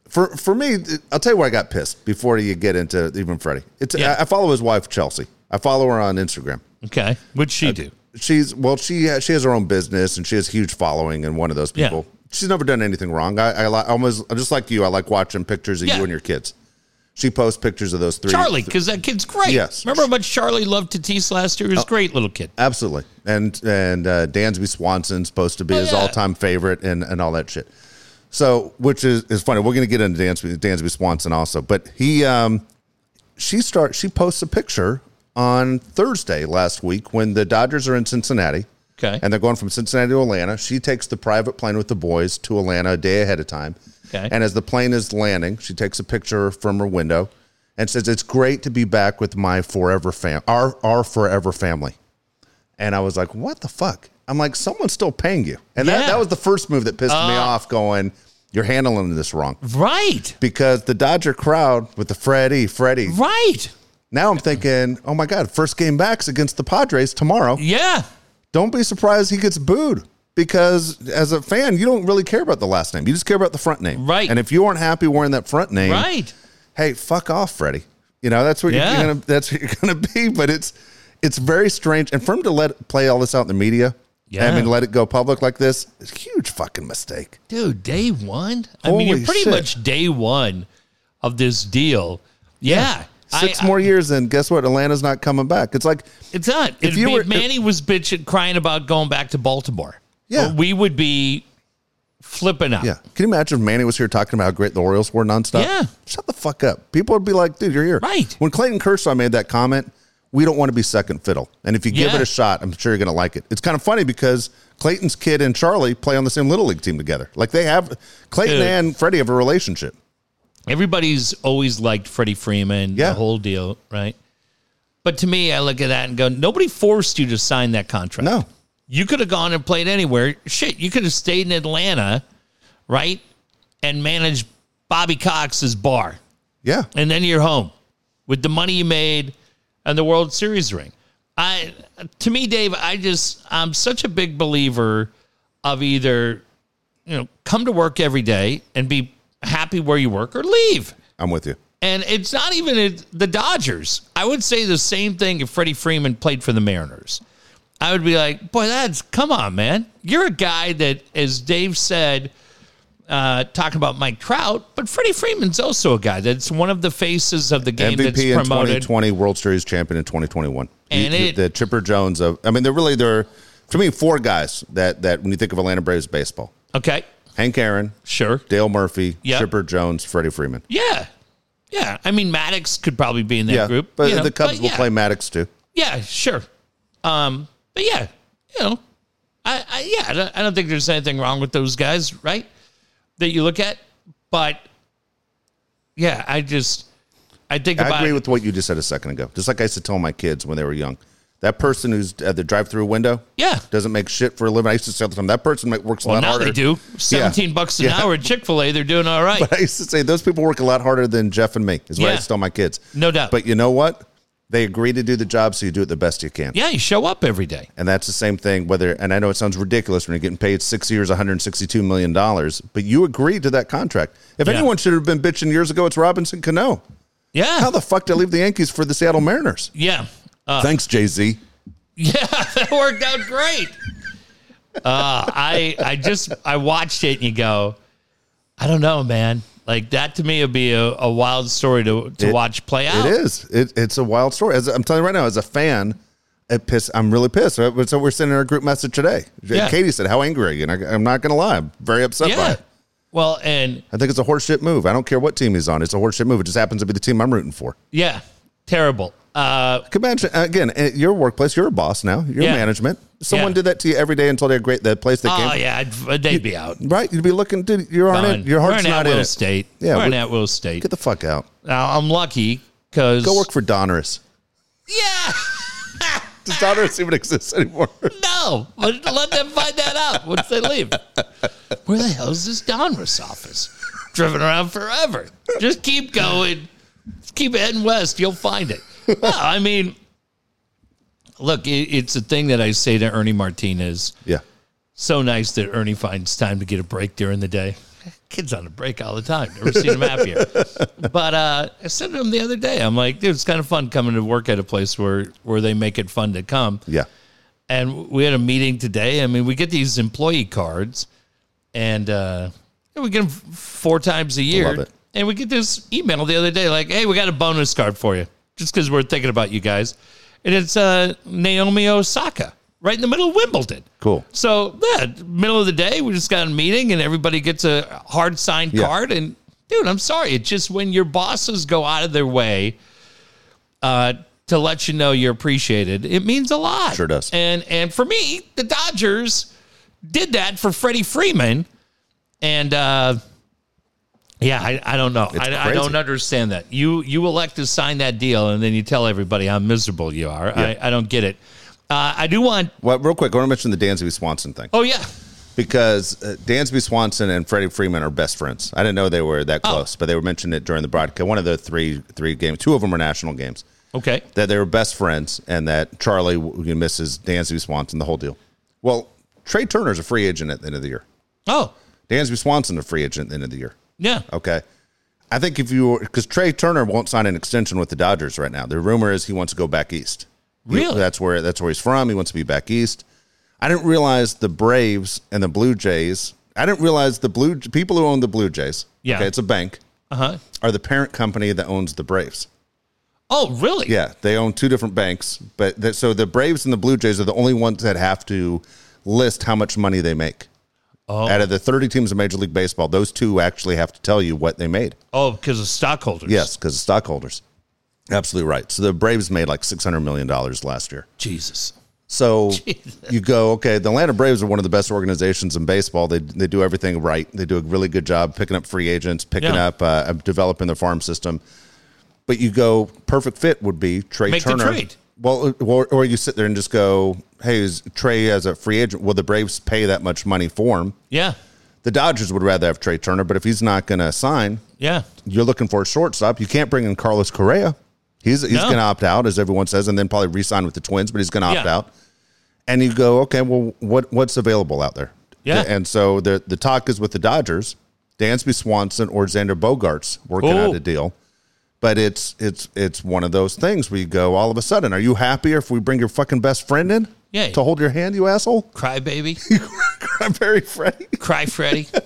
Speaker 1: for for me, I'll tell you where I got pissed before you get into even Freddie. It's
Speaker 2: Yeah.
Speaker 1: I, I follow his wife Chelsea. I follow her on Instagram.
Speaker 2: okay. What'd she uh, do?
Speaker 1: She's well, she has, she has her own business and she has huge following and one of those
Speaker 2: Yeah.
Speaker 1: people. She's never done anything wrong. I, I li- almost just like you. I like watching pictures of
Speaker 2: Yeah.
Speaker 1: you and your kids. She posts pictures of those three.
Speaker 2: Charlie, because that kid's great.
Speaker 1: Yes.
Speaker 2: Remember how much Charlie loved Tatis last year? He was a great little kid.
Speaker 1: Absolutely. And and uh, Dansby Swanson's supposed to be
Speaker 2: Oh,
Speaker 1: his
Speaker 2: yeah.
Speaker 1: all time favorite and, and all that shit. So, which is, is funny. We're going to get into Dansby, Dansby Swanson also, but he, um, she start, she posts a picture on Thursday last week when the Dodgers are in Cincinnati.
Speaker 2: Okay.
Speaker 1: And they're going from Cincinnati to Atlanta. She takes the private plane with the boys to Atlanta a day ahead of time.
Speaker 2: Okay.
Speaker 1: And as the plane is landing, she takes a picture from her window and says, "It's great to be back with my forever fam, our our forever family." And I was like, "What the fuck?" I'm like, "Someone's still paying you," and that,
Speaker 2: Yeah.
Speaker 1: that was the first move that pissed me
Speaker 2: Uh.
Speaker 1: off. Going, "You're handling this wrong,"
Speaker 2: Right.
Speaker 1: because the Dodger crowd with the Freddie, Freddie.
Speaker 2: Right.
Speaker 1: Now I'm thinking, "Oh my God, first game back's against the Padres tomorrow."
Speaker 2: Yeah.
Speaker 1: don't be surprised he gets booed because as a fan, you don't really care about the last name. You just care about the front name.
Speaker 2: Right.
Speaker 1: And if you aren't happy wearing that front name,
Speaker 2: Right.
Speaker 1: hey, fuck off, Freddie. You know, that's what
Speaker 2: Yeah.
Speaker 1: you're gonna that's what you're gonna be. But it's it's very strange. And for him to let play all this out in the media,
Speaker 2: Yeah.
Speaker 1: I mean, let it go public like this. It's a huge fucking mistake.
Speaker 2: dude, day one. I mean, you're pretty
Speaker 1: shit.
Speaker 2: much day one of this deal. Yeah.
Speaker 1: Six
Speaker 2: I-
Speaker 1: more years, and guess what? Atlanta's not coming back. It's like
Speaker 2: It's not.
Speaker 1: If
Speaker 2: If,
Speaker 1: you were-
Speaker 2: Manny was bitching, crying about going back to Baltimore.
Speaker 1: Yeah.
Speaker 2: we would be flipping out.
Speaker 1: Yeah. Can you imagine if Manny was here talking about how great the Orioles were nonstop?
Speaker 2: Yeah.
Speaker 1: Shut the fuck up. People would be like, dude, you're here.
Speaker 2: Right.
Speaker 1: When Clayton Kershaw made that comment, we don't want to be second fiddle. And if you give
Speaker 2: Yeah.
Speaker 1: it a shot, I'm sure you're going to like it. It's kind of funny because Clayton's kid and Charlie play on the same Little League team together. Like they have, Clayton
Speaker 2: Dude.
Speaker 1: and Freddie have a relationship.
Speaker 2: Everybody's always liked Freddie Freeman,
Speaker 1: Yeah.
Speaker 2: the whole deal, right? But to me, I look at that and go, nobody forced you to sign that contract.
Speaker 1: No.
Speaker 2: You could have gone and played anywhere. Shit, you could have stayed in Atlanta, right? And managed Bobby Cox's bar.
Speaker 1: Yeah.
Speaker 2: and then you're home with the money you made and the World Series ring. I to me, Dave, I just I'm such a big believer of either you know come to work every day and be happy where you work or leave.
Speaker 1: I'm with you.
Speaker 2: And it's not even the Dodgers. I would say the same thing if Freddie Freeman played for the Mariners. I would be like, boy, that's come on, man. You're a guy that, as Dave said, uh, talking about Mike Trout, but Freddie Freeman's also a guy that's one of the faces of the game
Speaker 1: MVP
Speaker 2: that's
Speaker 1: in 2020, World Series champion in 2021.
Speaker 2: And
Speaker 1: the,
Speaker 2: it-
Speaker 1: the Chipper Jones of, I mean, they're really, they're, for me, four guys that, that when you think of Atlanta Braves baseball
Speaker 2: Okay,
Speaker 1: Hank Aaron,
Speaker 2: sure.
Speaker 1: Dale Murphy,
Speaker 2: Yep.
Speaker 1: Chipper Jones, Freddie Freeman.
Speaker 2: Yeah. Yeah. I mean, Maddux could probably be in that
Speaker 1: Yeah.
Speaker 2: group.
Speaker 1: But
Speaker 2: you know,
Speaker 1: the Cubs will
Speaker 2: yeah.
Speaker 1: play Maddux too.
Speaker 2: Yeah, sure. Um, but yeah, you know, I, I yeah, I don't, I don't think there's anything wrong with those guys, right? That you look at, but yeah, I just I think
Speaker 1: I
Speaker 2: about
Speaker 1: agree with what you just said a second ago. Just like I used to tell my kids when they were young, that person who's at the drive-through window
Speaker 2: yeah.
Speaker 1: doesn't make shit for a living. I used to say all the time that person works a
Speaker 2: Well,
Speaker 1: lot
Speaker 2: now
Speaker 1: harder.
Speaker 2: they do seventeen bucks an
Speaker 1: Yeah.
Speaker 2: hour at Chick Fil A. They're doing all right.
Speaker 1: But I used to say those people work a lot harder than Jeff and me. Is what I
Speaker 2: Yeah.
Speaker 1: used to tell my kids.
Speaker 2: No doubt.
Speaker 1: But you know what? They agree to do the job, so you do it the best you can.
Speaker 2: yeah, you show up every day.
Speaker 1: And that's the same thing. Whether and I know it sounds ridiculous when you're getting paid six years, 162 million dollars, but you agreed to that contract. If
Speaker 2: Yeah.
Speaker 1: anyone should have been bitching years ago, it's Robinson Cano.
Speaker 2: Yeah,
Speaker 1: How the fuck did I leave the Yankees for the Seattle Mariners?
Speaker 2: yeah, uh,
Speaker 1: Thanks, Jay Z.
Speaker 2: yeah. That worked out great. Uh, I I just I watched it and you go, I don't know, man. Like that to me would be a, a wild story to to
Speaker 1: It-
Speaker 2: watch play out.
Speaker 1: It is. It, it's a wild story. As I'm telling you right now, as a fan, it piss, I'm really pissed. So we're sending our group message today.
Speaker 2: Yeah.
Speaker 1: Katie said, "How angry are you?" And I, I'm not going to lie, I'm very upset by it.
Speaker 2: Well, and
Speaker 1: I think it's a horseshit move. I don't care what team he's on. It's a horseshit move. It just happens to be the team I'm rooting for.
Speaker 2: yeah, terrible. Uh,
Speaker 1: imagine again at your workplace. You're a boss now. You're
Speaker 2: Yeah.
Speaker 1: management. Someone
Speaker 2: Yeah.
Speaker 1: did that to you every day until they're great. The place they
Speaker 2: oh
Speaker 1: came.
Speaker 2: Oh yeah, I'd- uh, they'd be out.
Speaker 1: Right, you'd be looking, dude. You're on it. Your heart's not in it.
Speaker 2: State.
Speaker 1: Yeah,
Speaker 2: we're in
Speaker 1: we-
Speaker 2: at Will State.
Speaker 1: Get the fuck out.
Speaker 2: Now I'm lucky because
Speaker 1: Go work for Donruss.
Speaker 2: Yeah,
Speaker 1: Does Donruss even exist anymore?
Speaker 2: no, but let them find that out once they leave. Where the hell is this Donruss office? Driven around forever. Just keep going. Just keep heading west. You'll find it. Well, I mean, look, it, it's a thing that I say to Ernie Martinez.
Speaker 1: Yeah.
Speaker 2: so nice that Ernie finds time to get a break during the day. Kid's on a break all the time. Never seen him happier. But uh, I said to him the other day, I'm like, dude, it's kind of fun coming to work at a place where where they make it fun to come.
Speaker 1: Yeah.
Speaker 2: And we had a meeting today. I mean, we get these employee cards, and uh, we get them four times a year.
Speaker 1: Love it.
Speaker 2: And we get this email the other day, like, "Hey, we got a bonus card for you, just because we're thinking about you guys." And it's uh, Naomi Osaka, right in the middle of Wimbledon.
Speaker 1: Cool.
Speaker 2: So yeah, middle of the day, we just got a meeting, and everybody gets a hard signed
Speaker 1: Yeah.
Speaker 2: card. And dude, I'm sorry, it's just when your bosses go out of their way uh, to let you know you're appreciated, it means a lot.
Speaker 1: Sure does.
Speaker 2: And and for me, the Dodgers did that for Freddie Freeman, and uh, yeah, I, I don't know. I, I don't understand that. You you elect to sign that deal, and then you tell everybody how miserable you are. I, I don't get it. Uh, I do want.
Speaker 1: Well, real quick, I want to mention the Dansby Swanson thing
Speaker 2: Oh yeah,
Speaker 1: because uh, Dansby Swanson and Freddie Freeman are best friends. I didn't know they were
Speaker 2: Oh.
Speaker 1: that close, but they were mentioning it during the broadcast. One of the three three games, two of them were national games.
Speaker 2: okay.
Speaker 1: That they were best friends, and that Charlie misses Dansby Swanson, the whole deal. Well, Trea Turner's a free agent at the end of the year.
Speaker 2: Oh
Speaker 1: Dansby Swanson a free agent at the end of the year.
Speaker 2: Yeah.
Speaker 1: Okay. I think if you because Trea Turner won't sign an extension with the Dodgers right now. The rumor is he wants to go back east. He-
Speaker 2: Really?
Speaker 1: that's where that's where he's from. He wants to be back east. I didn't realize the Braves and the Blue Jays. I didn't realize the blue people who own the Blue Jays.
Speaker 2: Yeah.
Speaker 1: okay, it's a bank.
Speaker 2: Uh huh.
Speaker 1: Are the parent company that owns the Braves?
Speaker 2: Oh, really?
Speaker 1: Yeah, they own two different banks, but that, so the Braves and the Blue Jays are the only ones that have to list how much money they make.
Speaker 2: Oh.
Speaker 1: Out of the 30 teams in Major League Baseball, those two actually have to tell you what they made.
Speaker 2: Oh, because of stockholders.
Speaker 1: Yes, because of stockholders. Absolutely right. So the Braves made like $600 million last year.
Speaker 2: Jesus.
Speaker 1: So you go, okay, the Atlanta Braves are one of the best organizations in baseball. They, they do everything right. They do a really good job picking up free agents, picking
Speaker 2: Yeah.
Speaker 1: up, uh, developing the farm system. But you go, perfect fit would be Trea
Speaker 2: Make the
Speaker 1: Turner.
Speaker 2: trade.
Speaker 1: Well, or, or you sit there and just go, hey, is Trea as a free agent? Will the Braves pay that much money for him?
Speaker 2: Yeah.
Speaker 1: The Dodgers would rather have Trea Turner, but if he's not going to sign,
Speaker 2: Yeah.
Speaker 1: you're looking for a shortstop. You can't bring in Carlos Correa. He's he's
Speaker 2: No.
Speaker 1: going to opt out, as everyone says, and then probably re-sign with the Twins, but he's going to opt
Speaker 2: Yeah.
Speaker 1: out. And you go, okay, well, what what's available out there?
Speaker 2: Yeah.
Speaker 1: And so the the talk is with the Dodgers, Dansby Swanson or Xander Bogaerts working out a deal. But it's it's it's one of those things where you go all of a sudden, are you happier if we bring your fucking best friend in?
Speaker 2: Yeah.
Speaker 1: To hold your hand, you asshole?
Speaker 2: Cry baby.
Speaker 1: Cry very Freddy.
Speaker 2: Cry Freddy.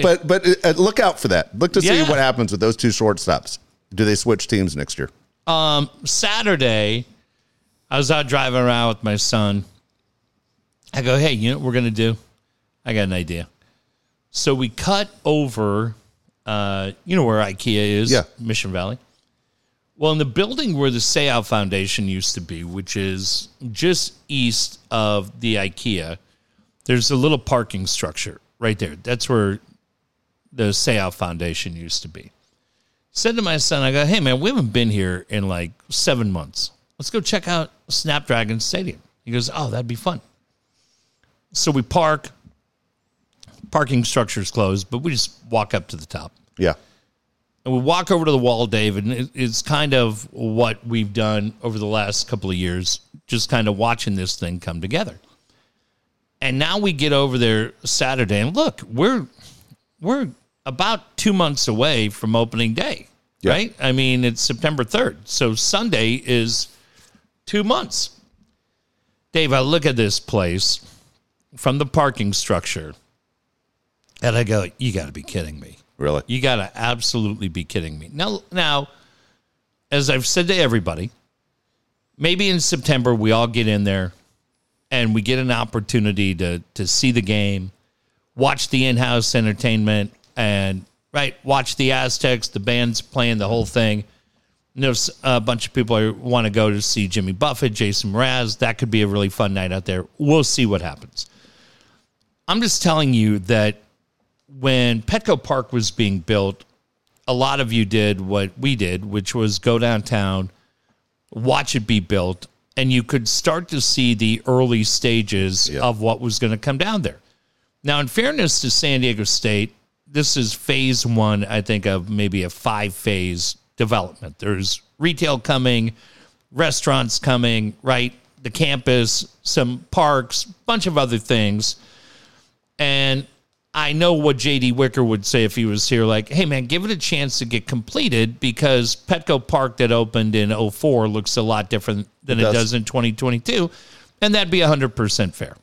Speaker 1: But but uh, look out for that. Look to see
Speaker 2: Yeah.
Speaker 1: what happens with those two shortstops. Do they switch teams next year?
Speaker 2: Um, Saturday, I was out driving around with my son. I go, hey, you know what we're gonna do? I got an idea. So we cut over, uh, you know where IKEA is,
Speaker 1: Yeah.
Speaker 2: Mission Valley. Well, in the building where the Sayal Foundation used to be, which is just east of the IKEA, there's a little parking structure right there. That's where the Sayal Foundation used to be said to my son, I go, hey man, we haven't been here in like seven months. Let's go check out Snapdragon Stadium. He goes, oh, that'd be fun. So we park. Parking structure's closed, but we just walk up to the top.
Speaker 1: Yeah.
Speaker 2: And we walk over to the wall, Dave, and it- it's kind of what we've done over the last couple of years, just kind of watching this thing come together. And now we get over there Saturday, and look, we're we're about two months away from opening day,
Speaker 1: Yeah.
Speaker 2: right? I mean, it's September third, so Sunday is two months. Dave, I look at this place from the parking structure, and I go, "You got to be kidding me."
Speaker 1: Really?
Speaker 2: You got to absolutely be kidding me. Now, now, as I've said to everybody, maybe in September we all get in there and we get an opportunity to to see the game, watch the in-house entertainment, and right watch the Aztecs, the bands playing the whole thing. And There's a bunch of people who want to go to see Jimmy Buffett, Jason Mraz. That could be a really fun night out there. We'll see what happens. I'm just telling you that when Petco Park was being built, a lot of you did what we did, which was go downtown, watch it be built, and you could start to see the early stages
Speaker 1: Yeah.
Speaker 2: of what was going to come down there. Now, in fairness to San Diego State, this is phase one, I think, of maybe a five phase development. There's retail coming, restaurants coming, right? The campus, some parks, bunch of other things. And I know what JD Wicker would say if he was here like, hey, man, give it a chance to get completed because Petco Park that opened in 04 looks a lot different than
Speaker 1: It
Speaker 2: it,
Speaker 1: does.
Speaker 2: does in 2022. And that'd be 100% fair.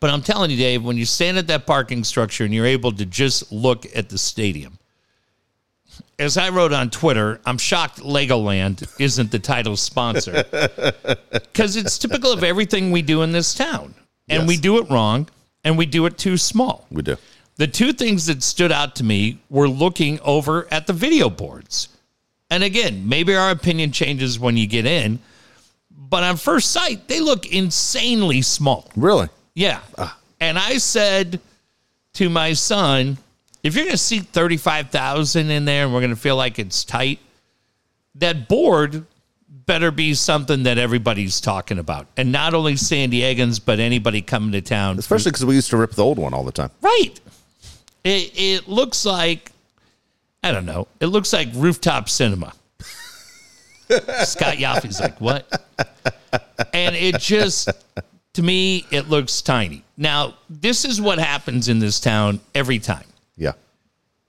Speaker 2: But I'm telling you, Dave, when you stand at that parking structure and you're able to just look at the stadium, as I wrote on Twitter, I'm shocked Legoland isn't the title sponsor because it's typical of everything we do in this town. And
Speaker 1: Yes.
Speaker 2: we do it wrong and we do it too small.
Speaker 1: We do.
Speaker 2: The two things that stood out to me were looking over at the video boards. And again, maybe our opinion changes when you get in, but on first sight, they look insanely small.
Speaker 1: Really?
Speaker 2: Yeah. Ah. And I said to my son, if you're going to seat 35,000 in there and we're going to feel like it's tight, that board better be something that everybody's talking about. And not only San Diegans, but anybody coming to town.
Speaker 1: Especially because we used to rip the old one all the time.
Speaker 2: Right. It, it looks like, I don't know, it looks like rooftop cinema. Scott Yaffe's like, what? And it just, to me, it looks tiny. Now, this is what happens in this town every time.
Speaker 1: Yeah.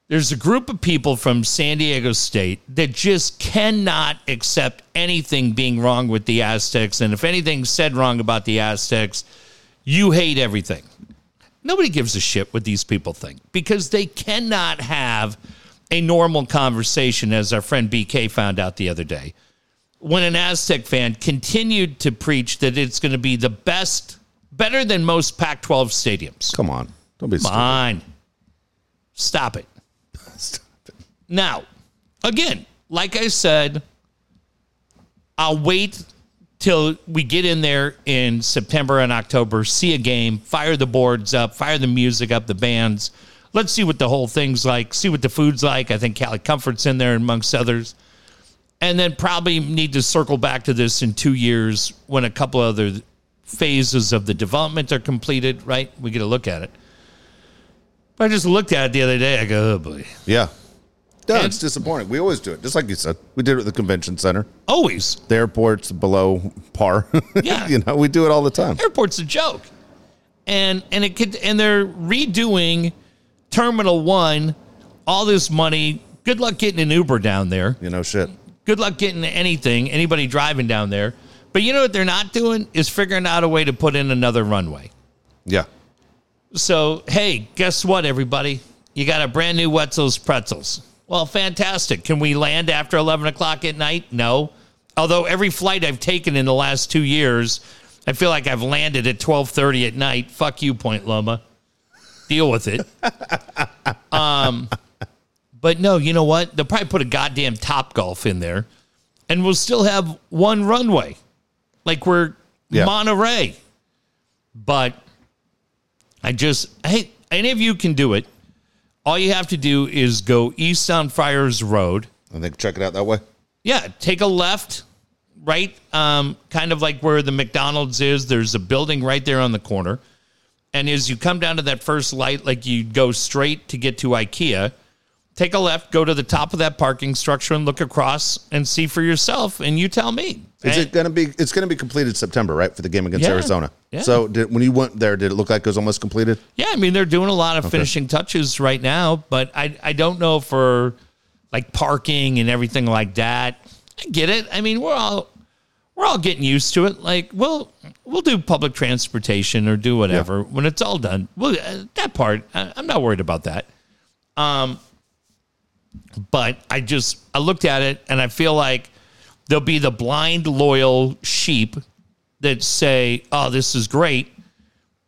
Speaker 2: There's a group of people from San Diego State that just cannot accept anything being wrong with the Aztecs. And if anything's said wrong about the Aztecs, you hate everything. Nobody gives a shit what these people think because they cannot have a normal conversation, as our friend BK found out the other day. When an Aztec fan continued to preach that it's going to be the best, better than most Pac 12 stadiums.
Speaker 1: Come on. Don't be stupid.
Speaker 2: Fine. Stop it. Now, again, like I said, I'll wait till we get in there in September and October, see a game, fire the boards up, fire the music up, the bands. Let's see what the whole thing's like, see what the food's like. I think Cali Comfort's in there amongst others. And then probably need to circle back to this in two years when a couple other phases of the development are completed, right? We get a look at it. But I just looked at it the other day. I go, oh boy.
Speaker 1: Yeah. No,
Speaker 2: And-
Speaker 1: it's disappointing. We always do it. Just like you said. We did it at the convention center.
Speaker 2: Always.
Speaker 1: The airport's below par.
Speaker 2: Yeah.
Speaker 1: you know, we do it all the time.
Speaker 2: airport's a joke. And and it could and they're redoing Terminal One, all this money. Good luck getting an Uber down there.
Speaker 1: You know, shit.
Speaker 2: Good luck getting anything, anybody driving down there. But you know what they're not doing is figuring out a way to put in another runway.
Speaker 1: Yeah.
Speaker 2: So hey, guess what, everybody? You got a brand new Wetzel's Pretzels. Well, fantastic. Can we land after eleven o'clock at night? No. Although every flight I've taken in the last two years, I feel like I've landed at twelve thirty at night. Fuck you, Point Loma. Deal with it. um, but no, you know what? They'll probably put a goddamn Top Golf in there, and we'll still have one runway, like we're
Speaker 1: Yeah.
Speaker 2: Monterey. But I just, hey, any of you can do it. All you have to do is go east on Friars Road.
Speaker 1: I think check it out that way.
Speaker 2: Yeah, take a left, right, um, kind of like where the McDonald's is. There's a building right there on the corner. And as you come down to that first light, like you go straight to get to IKEA, take a left, go to the top of that parking structure and look across and see for yourself. And you tell me.
Speaker 1: Is it going to be? It's going to be completed September, right, for the game against
Speaker 2: Yeah.
Speaker 1: Arizona.
Speaker 2: Yeah.
Speaker 1: So, did, when you went there, did it look like it was almost completed?
Speaker 2: Yeah, I mean they're doing a lot of finishing touches right now, but I I don't know for like parking and everything like that. I get it. I mean we're all we're all getting used to it. Like we'll we'll do public transportation or do whatever when it's all done. Well, uh, that part I, I'm not worried about that. Um, but I just I looked at it and I feel like there'll be the blind loyal sheep that say, "Oh, this is great,"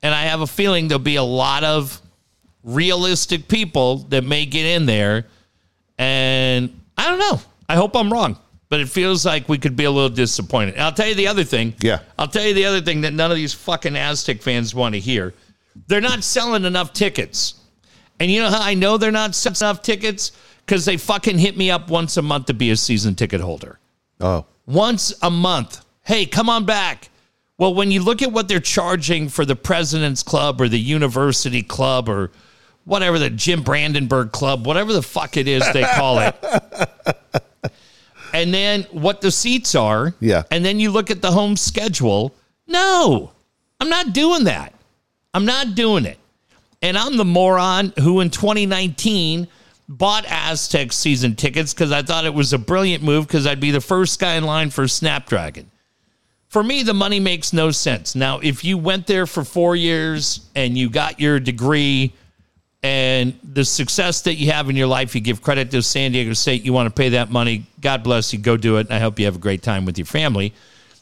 Speaker 2: and I have a feeling there'll be a lot of realistic people that may get in there, and I don't know. I hope I'm wrong, but it feels like we could be a little disappointed. And I'll tell you the other thing.
Speaker 1: Yeah.
Speaker 2: I'll tell you the other thing that none of these fucking Aztec fans want to hear. They're not selling enough tickets. And you know how I know they're not selling enough tickets? Because they fucking hit me up once a month to be a season ticket holder.
Speaker 1: Oh,
Speaker 2: Once a month. Hey, come on back. Well, when you look at what they're charging for the President's Club or the University Club or whatever the Jim Brandenburg Club, whatever the fuck it is they call it. and then what the seats are.
Speaker 1: Yeah.
Speaker 2: And then you look at the home schedule. No, I'm not doing that. I'm not doing it. And I'm the moron who in 2019 bought Aztec season tickets because I thought it was a brilliant move because I'd be the first guy in line for Snapdragon. For me, the money makes no sense. Now, if you went there for four years and you got your degree and the success that you have in your life, you give credit to San Diego State, you want to pay that money, God bless you, go do it. And I hope you have a great time with your family.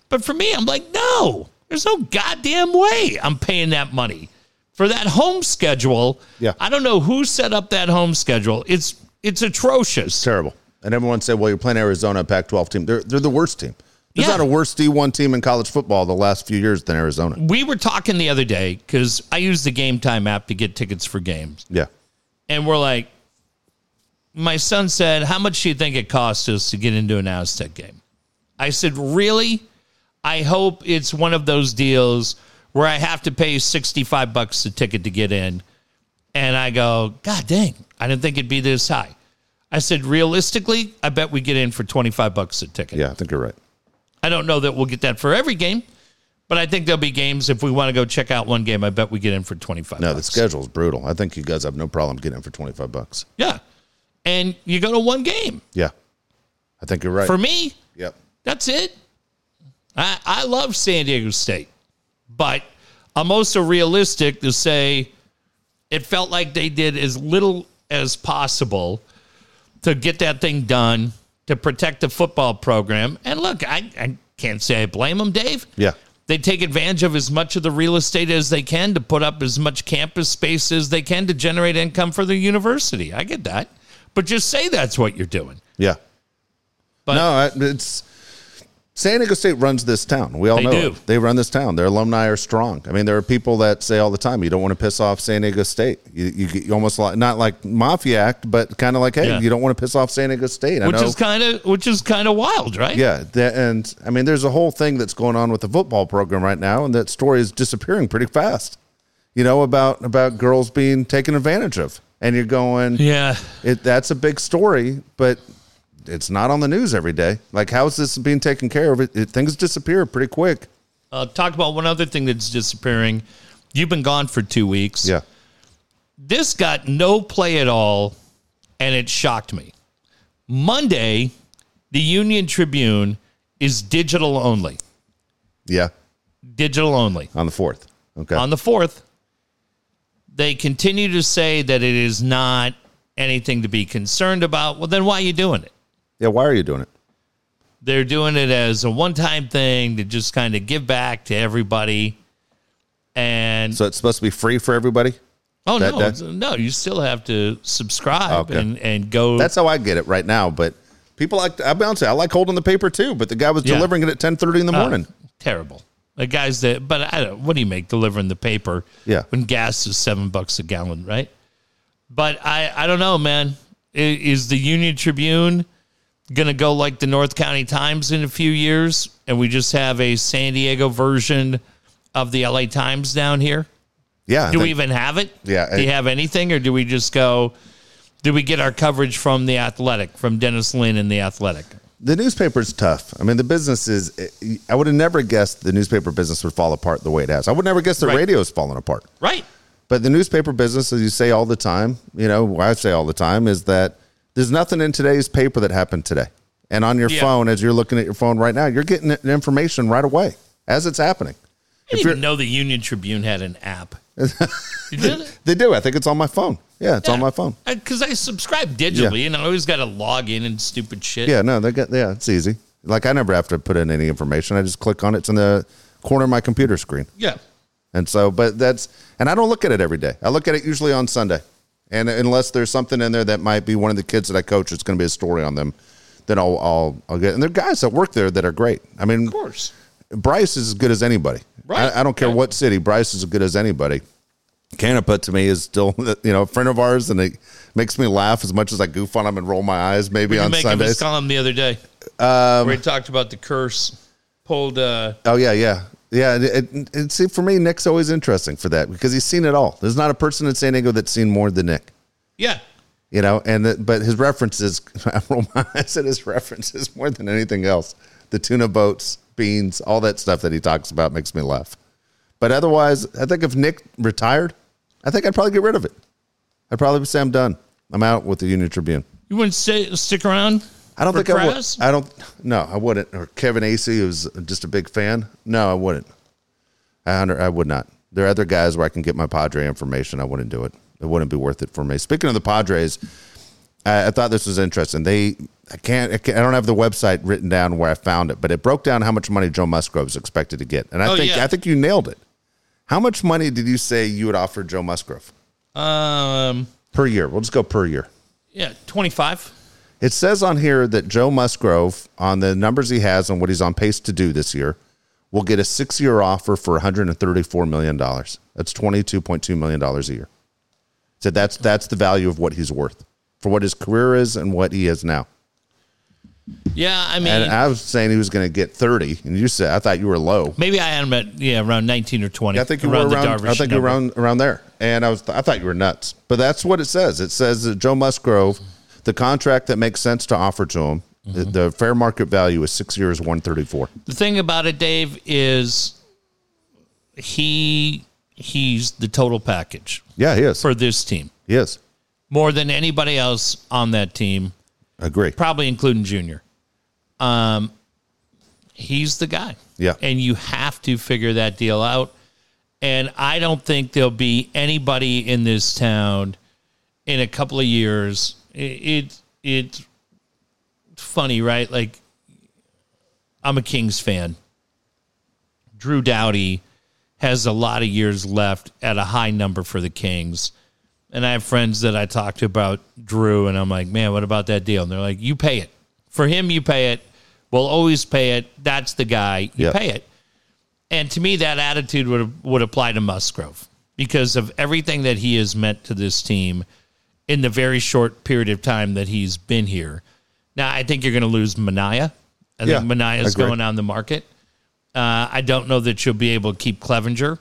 Speaker 2: But for me, I'm like, no, there's no goddamn way I'm paying that money for that home schedule.
Speaker 1: Yeah.
Speaker 2: I don't know who set up that home schedule. It's it's atrocious.
Speaker 1: terrible. And everyone said, well, you're playing Arizona, Pac 12 team. They're, they're the worst team. There's
Speaker 2: Yeah.
Speaker 1: not a worse D1 team in college football the last few years than Arizona.
Speaker 2: We were talking the other day because I use the Game Time app to get tickets for games.
Speaker 1: Yeah.
Speaker 2: and we're like, my son said, How much do you think it costs us to get into an Aztec game? I said, Really? I hope it's one of those deals where I have to pay 65 bucks a ticket to get in. And I go, God dang, I didn't think it'd be this high. I said, realistically, I bet we get in for 25 bucks a ticket.
Speaker 1: Yeah, I think you're right.
Speaker 2: I don't know that we'll get that for every game, but I think there'll be games if we want to go check out one game, I bet we get in for 25
Speaker 1: No, the
Speaker 2: bucks.
Speaker 1: schedule's brutal. I think you guys have no problem getting in for 25 bucks.
Speaker 2: Yeah. and you go to one game.
Speaker 1: Yeah. I think you're right.
Speaker 2: For me,
Speaker 1: yep.
Speaker 2: that's it. I, I love San Diego State, but I'm also realistic to say it felt like they did as little as possible to get that thing done to protect the football program. And look, I, I can't say I blame them, Dave.
Speaker 1: Yeah.
Speaker 2: They take advantage of as much of the real estate as they can to put up as much campus space as they can to generate income for the university. I get that. But just say that's what you're doing.
Speaker 1: Yeah.
Speaker 2: But
Speaker 1: no, it's San Diego State runs this town. We all
Speaker 2: They
Speaker 1: know
Speaker 2: do.
Speaker 1: it. They run this town. Their alumni are strong. I mean, there are people that say all the time, "You don't want to piss off San Diego State." You, you, you almost like not like mafia act, but kind of like, "Hey,
Speaker 2: Yeah.
Speaker 1: you don't want to piss off San Diego State." I
Speaker 2: which
Speaker 1: know.
Speaker 2: is kind of which is kind of wild, right?
Speaker 1: yeah, and I mean, there's a whole thing that's going on with the football program right now, and that story is disappearing pretty fast. You know about about girls being taken advantage of, and you're going,
Speaker 2: Yeah.
Speaker 1: it, that's a big story, but it's not on the news every day. Like, how is this being taken care of? It, it, things disappear pretty quick.
Speaker 2: Uh, talk about one other thing that's disappearing. You've been gone for two weeks.
Speaker 1: Yeah.
Speaker 2: This got no play at all, and it shocked me. Monday, the Union Tribune is digital only.
Speaker 1: Yeah.
Speaker 2: Digital only.
Speaker 1: On the fourth. Okay.
Speaker 2: On the 4th, they continue to say that it is not anything to be concerned about. Well, then why are you doing it?
Speaker 1: Yeah. Why are you doing it?
Speaker 2: They're doing it as a one time thing to just kind of give back to everybody. And
Speaker 1: So it's supposed to be free for everybody?
Speaker 2: oh,
Speaker 1: that-
Speaker 2: no, no, you still have to subscribe
Speaker 1: Okay.
Speaker 2: and, and go.
Speaker 1: That's how I get it right now. But people like, I'll be honest, I like holding the paper too, but the guy was
Speaker 2: Yeah.
Speaker 1: delivering it at 1030 in the
Speaker 2: uh,
Speaker 1: morning.
Speaker 2: terrible. The guys that, but I don't, what do you make delivering the paper
Speaker 1: Yeah.
Speaker 2: when gas is seven bucks a gallon, right? But I, I don't know, man. I- Is the Union Tribune going to go like the North County Times in a few years and we just have a San Diego version of the LA Times down here?
Speaker 1: yeah.
Speaker 2: Do we even have it?
Speaker 1: Yeah,
Speaker 2: Do you have anything or do we just go, do we get our coverage from the Athletic, from Dennis Lin and the Athletic?
Speaker 1: the newspaper's tough. I mean, the business is, I would have never guessed the newspaper business would fall apart the way it has. I would never guess the
Speaker 2: Right.
Speaker 1: radio is falling apart.
Speaker 2: Right.
Speaker 1: But the newspaper business, as you say all the time, you know, what I say all the time is that there's nothing in today's paper that happened today. And on your
Speaker 2: Yeah.
Speaker 1: phone, as you're looking at your phone right now, you're getting information right away as it's happening.
Speaker 2: I didn't know the Union Tribune had an app. it?
Speaker 1: They do. I think it's on my phone. Yeah, it's on my phone.
Speaker 2: Because I subscribe digitally and I always got to log in and stupid shit.
Speaker 1: Yeah, no, they got, yeah, it's easy. Like I never have to put in any information. I just click on it. It's in the corner of my computer screen.
Speaker 2: Yeah.
Speaker 1: And so, but that's, and I don't look at it every day. I look at it usually on Sunday. And unless there's something in there that might be one of the kids that I coach, it's going to be a story on them, then I'll, I'll, I'll get. And there are guys that work there that are great. I mean,
Speaker 2: Of course.
Speaker 1: Bryce is as good as anybody.
Speaker 2: Right.
Speaker 1: I, I don't care
Speaker 2: Right.
Speaker 1: what city. Bryce is as good as anybody. Canepa to me is still, you know, a friend of ours, and it makes me laugh as much as I goof on him and roll my eyes maybe on
Speaker 2: of his
Speaker 1: Sundays.
Speaker 2: column the other day
Speaker 1: Um,
Speaker 2: where he talked about the curse. Pulled, uh,
Speaker 1: Oh yeah, yeah, yeah. It, it, it, see, for me, Nick's always interesting for that because he's seen it all. There's not a person in San Diego that's seen more than Nick.
Speaker 2: yeah.
Speaker 1: you know and the, but his references i roll my eyes at his references more than anything else the tuna boats beans all that stuff that he talks about makes me laugh but otherwise i think if nick retired i think i'd probably get rid of it i'd probably say i'm done i'm out with the union tribune
Speaker 2: You wouldn't stay, stick around?
Speaker 1: I don't think i would i don't no i wouldn't or kevin acee who's just a big fan no i wouldn't i, under, I would not there are other guys where i can get my padre information i wouldn't do it it wouldn't be worth it for me speaking of the padres I, I thought this was interesting. They, I can't, I can't, I don't have the website written down where I found it, but it broke down how much money Joe Musgrove is expected to get, and I
Speaker 2: Oh,
Speaker 1: think,
Speaker 2: yeah.
Speaker 1: I think you nailed it. How much money did you say you would offer Joe Musgrove
Speaker 2: Um,
Speaker 1: per year? We'll just go per year.
Speaker 2: yeah, 25.
Speaker 1: It says on here that Joe Musgrove, on the numbers he has and what he's on pace to do this year, will get a six-year offer for 134 million dollars. That's 22.2 million dollars a year. So that's that's the value of what he's worth for what his career is and what he is now.
Speaker 2: Yeah, I mean,
Speaker 1: And I was saying he was going to get 30, and you said I thought you were low.
Speaker 2: maybe I had him at, yeah, around 19 or 20.
Speaker 1: I think you
Speaker 2: around
Speaker 1: were around. I think you were around around there, and I was. I thought you were nuts, but that's what it says. It says that Joe Musgrove, the contract that makes sense to offer to him,
Speaker 2: Mm-hmm.
Speaker 1: the, the fair market value is six years, one thirty four.
Speaker 2: The thing about it, Dave, is he he's the total package
Speaker 1: Yeah, he is.
Speaker 2: for this team.
Speaker 1: Yes,
Speaker 2: more than anybody else on that team,
Speaker 1: Agree.
Speaker 2: probably including Junior. Um, he's the guy.
Speaker 1: Yeah.
Speaker 2: and you have to figure that deal out. And I don't think there'll be anybody in this town in a couple of years. It, it it's funny, right? Like I'm a Kings fan. Drew Doughty has a lot of years left at a high number for the Kings. And I have friends that I talk to about Drew, and I'm like, man, what about that deal? And they're like, you pay it. For him, you pay it. We'll always pay it. That's the guy. You
Speaker 1: Yep.
Speaker 2: pay it. And to me, that attitude would would apply to Musgrove because of everything that he has meant to this team in the very short period of time that he's been here. Now, I think you're going to lose Manaea. I
Speaker 1: Yeah,
Speaker 2: think Manaea's
Speaker 1: agree.
Speaker 2: going on the market. Uh, I don't know that you'll be able to keep Clevinger,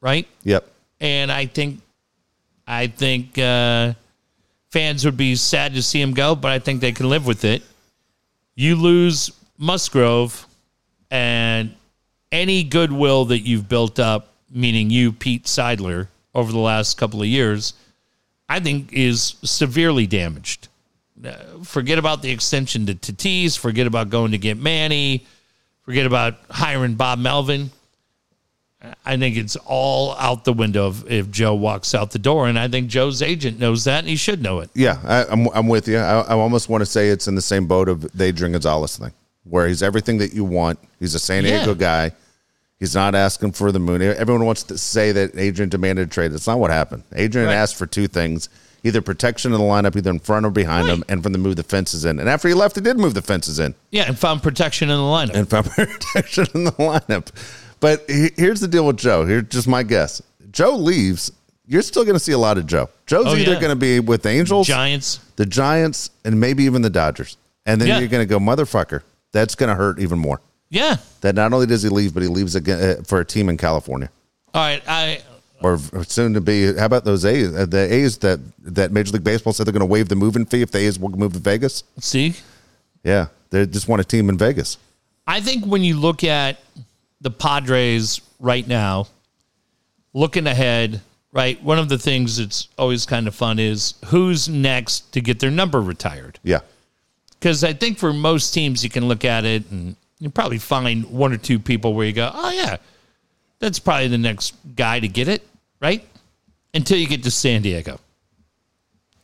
Speaker 2: right?
Speaker 1: Yep.
Speaker 2: And I think, I think uh, fans would be sad to see him go, but I think they can live with it. You lose Musgrove, and any goodwill that you've built up, meaning you, Pete Seidler, over the last couple of years, I think is severely damaged. Uh, forget about the extension to Tatis. Forget about going to get Manny. Forget about hiring Bob Melvin. I think it's all out the window if, if Joe walks out the door, and I think Joe's agent knows that, and he should know it.
Speaker 1: Yeah, I, I'm I'm with you. I, I almost want to say it's in the same boat of the Adrian Gonzalez thing, where he's everything that you want. He's a San Diego
Speaker 2: Yeah.
Speaker 1: guy. He's not asking for the moon. Everyone wants to say that Adrian demanded a trade. That's not what happened. Adrian
Speaker 2: Right.
Speaker 1: asked for two things: either protection of the lineup, either in front or behind him, and from the move the fences in. And after he left, he did move the fences in
Speaker 2: Yeah, and found protection in the lineup.
Speaker 1: and found protection in the lineup. But he- here's the deal with Joe. Here's just my guess. Joe leaves. You're still going to see a lot of Joe. Joe's
Speaker 2: Oh,
Speaker 1: either
Speaker 2: yeah.
Speaker 1: going to be with the Angels,
Speaker 2: Giants.
Speaker 1: the Giants, and maybe even the Dodgers. And then
Speaker 2: Yeah.
Speaker 1: you're going to go, motherfucker. That's going to hurt even more.
Speaker 2: Yeah.
Speaker 1: That not only does he leave, but he leaves again uh, for a team in California.
Speaker 2: All right. I
Speaker 1: Or soon to be. How about those A's? Uh, the A's that that Major League Baseball said they're going to waive the moving fee if the A's will move to Vegas.
Speaker 2: see.
Speaker 1: Yeah, they just want a team in Vegas.
Speaker 2: I think when you look at the Padres right now, looking ahead, right, one of the things that's always kind of fun is who's next to get their number retired.
Speaker 1: Yeah,
Speaker 2: Because I think for most teams, you can look at it and you probably find one or two people where you go, oh, yeah, that's probably the next guy to get it, right? Until you get to San Diego.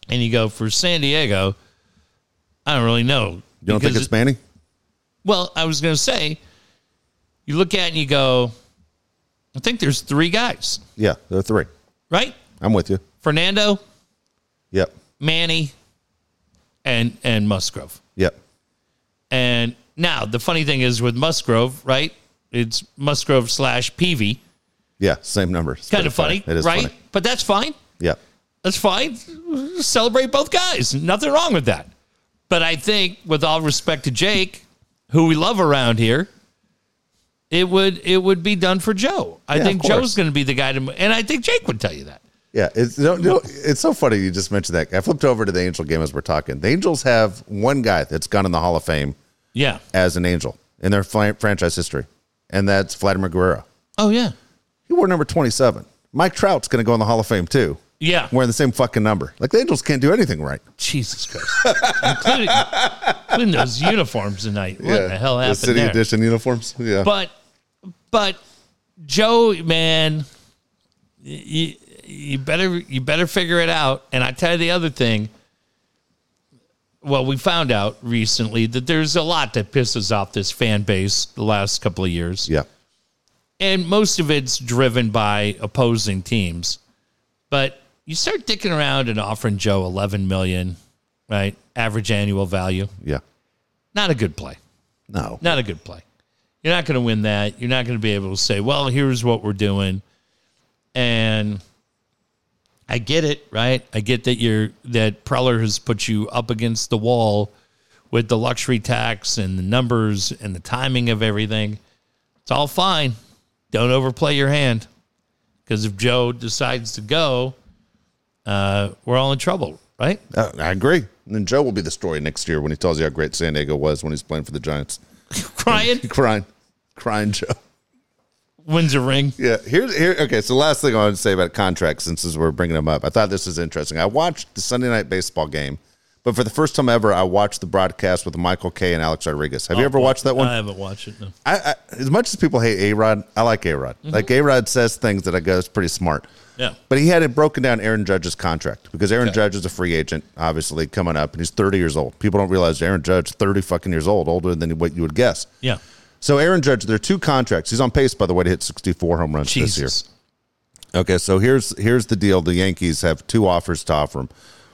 Speaker 2: And you go, for San Diego, I don't really know.
Speaker 1: you don't think it's Manny?
Speaker 2: well, I was going to say, you look at it and you go, I think there's three guys,
Speaker 1: Yeah, there are three.
Speaker 2: right?
Speaker 1: I'm with you.
Speaker 2: Fernando,
Speaker 1: Yep,
Speaker 2: Manny, and and Musgrove.
Speaker 1: yep.
Speaker 2: And now the funny thing is with Musgrove, right? It's Musgrove slash Peavy.
Speaker 1: Yeah, same number. It's
Speaker 2: Kind of funny,
Speaker 1: It is
Speaker 2: right?
Speaker 1: funny.
Speaker 2: But that's fine.
Speaker 1: Yeah.
Speaker 2: That's fine. Celebrate both guys. Nothing wrong with that. But I think, with all respect to Jake, who we love around here, it would it would be done for Joe. I
Speaker 1: Yeah,
Speaker 2: think. Joe's going to be the guy to, and I think Jake would tell you that.
Speaker 1: Yeah, it's you know, it's so funny you just mentioned that. I flipped over to the Angel game as we're talking. The Angels have one guy that's gone in the Hall of Fame
Speaker 2: Yeah.
Speaker 1: as an Angel in their fran- franchise history, and that's Vladimir Guerrero.
Speaker 2: Oh yeah.
Speaker 1: He wore number twenty-seven. Mike Trout's going to go in the Hall of Fame too,
Speaker 2: Yeah.
Speaker 1: wearing the same fucking number. Like the Angels can't do anything right.
Speaker 2: Jesus Christ. including, including those uniforms tonight. What the hell happened
Speaker 1: The City
Speaker 2: there?
Speaker 1: Edition uniforms. Yeah,
Speaker 2: But but Joe, man, you, you better you better figure it out. And I tell you the other thing. Well, we found out recently that there's a lot that pisses off this fan base the last couple of years.
Speaker 1: yeah,
Speaker 2: And most of it's driven by opposing teams. But you start dicking around and offering Joe 11 million, right? Average annual value.
Speaker 1: yeah.
Speaker 2: Not a good play.
Speaker 1: No,
Speaker 2: Not a good play. You're not going to win that. You're not going to be able to say, well, here's what we're doing. And I get it, right? I get that you're that Preller has put you up against the wall with the luxury tax and the numbers and the timing of everything. It's all fine. Don't overplay your hand. Because if Joe decides to go, uh, we're all in trouble, right?
Speaker 1: Uh, I agree. And then Joe will be the story next year when he tells you how great San Diego was when he's playing for the Giants.
Speaker 2: Crying.
Speaker 1: crying, crying Joe.
Speaker 2: Wins a ring.
Speaker 1: Yeah, here's here. Okay, so last thing I want to say about contracts, since we're bringing them up, I thought this was interesting. I watched the Sunday night baseball game, but for the first time ever, I watched the broadcast with Michael Kay and Alex Rodriguez. Have you ever watched that one?
Speaker 2: I haven't watched it. No.
Speaker 1: I, I, as much as people hate A Rod, I like A Rod. Mm-hmm. Like A Rod says things that I go, it's pretty smart.
Speaker 2: Yeah.
Speaker 1: But he had it broken down Aaron Judge's contract because Aaron
Speaker 2: Okay.
Speaker 1: Judge is a free agent, obviously coming up, and he's 30 years old. People don't realize Aaron Judge, 30 fucking years old, older than what you would guess.
Speaker 2: Yeah.
Speaker 1: So Aaron Judge, there are two contracts. He's on pace, by the way, to hit 64 home runs this year. Okay, so here's here's the deal. The Yankees have two offers to offer him.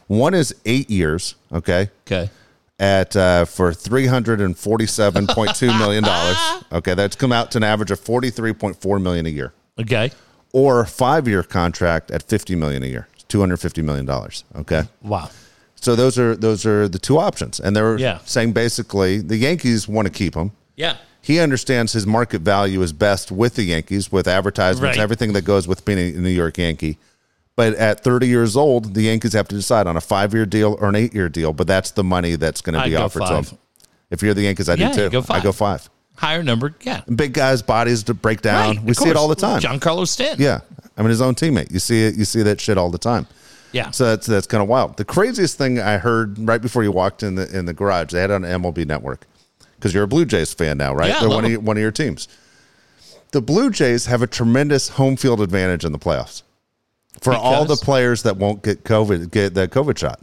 Speaker 1: One is eight years. Okay,
Speaker 2: Okay.
Speaker 1: at uh, for three hundred and forty-seven point two million dollars. Okay, that's come out to an average of forty-three point four million a year,
Speaker 2: Okay.
Speaker 1: or five-year contract at fifty million a year, two hundred fifty million dollars. Okay,
Speaker 2: Wow.
Speaker 1: so those are those are the two options, and they're
Speaker 2: Yeah.
Speaker 1: saying basically the Yankees want to keep him.
Speaker 2: Yeah.
Speaker 1: He understands his market value is best with the Yankees, with advertisements,
Speaker 2: Right.
Speaker 1: everything that goes with being a New York Yankee. But at 30 years old, the Yankees have to decide on a five year deal or an eight year deal. But that's the money that's going to be
Speaker 2: go
Speaker 1: offered to
Speaker 2: five.
Speaker 1: him. If you're the Yankees, I
Speaker 2: Yeah,
Speaker 1: do too.
Speaker 2: go
Speaker 1: I go five.
Speaker 2: Higher number. Yeah.
Speaker 1: Big guys' bodies to break down.
Speaker 2: Right,
Speaker 1: we see it all the time.
Speaker 2: Giancarlo Stanton.
Speaker 1: Yeah, I mean his own teammate. You see it. You see that shit all the time.
Speaker 2: Yeah.
Speaker 1: So that's that's kind of wild. The craziest thing I heard right before you walked in the in the garage, they had on MLB Network because you're a Blue Jays fan now, right?
Speaker 2: Yeah,
Speaker 1: They're one of, your, one of your teams. The Blue Jays have a tremendous home field advantage in the playoffs for all the players that won't get COVID get the COVID shot.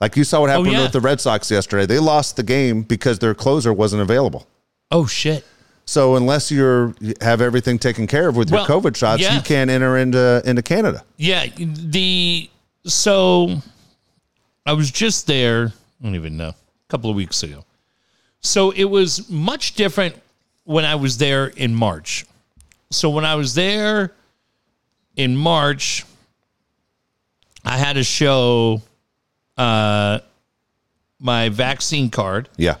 Speaker 1: Like you saw what oh, happened
Speaker 2: Oh, yeah.
Speaker 1: with the Red Sox yesterday. They lost the game because their closer wasn't available.
Speaker 2: oh shit.
Speaker 1: So unless you're you have everything taken care of with your COVID shots,
Speaker 2: yeah.
Speaker 1: you can't enter into into Canada.
Speaker 2: Yeah. The so I was just there. I don't even know. A couple of weeks ago. So it was much different when I was there in March. So when I was there in March, I had to show uh, my vaccine card.
Speaker 1: Yeah.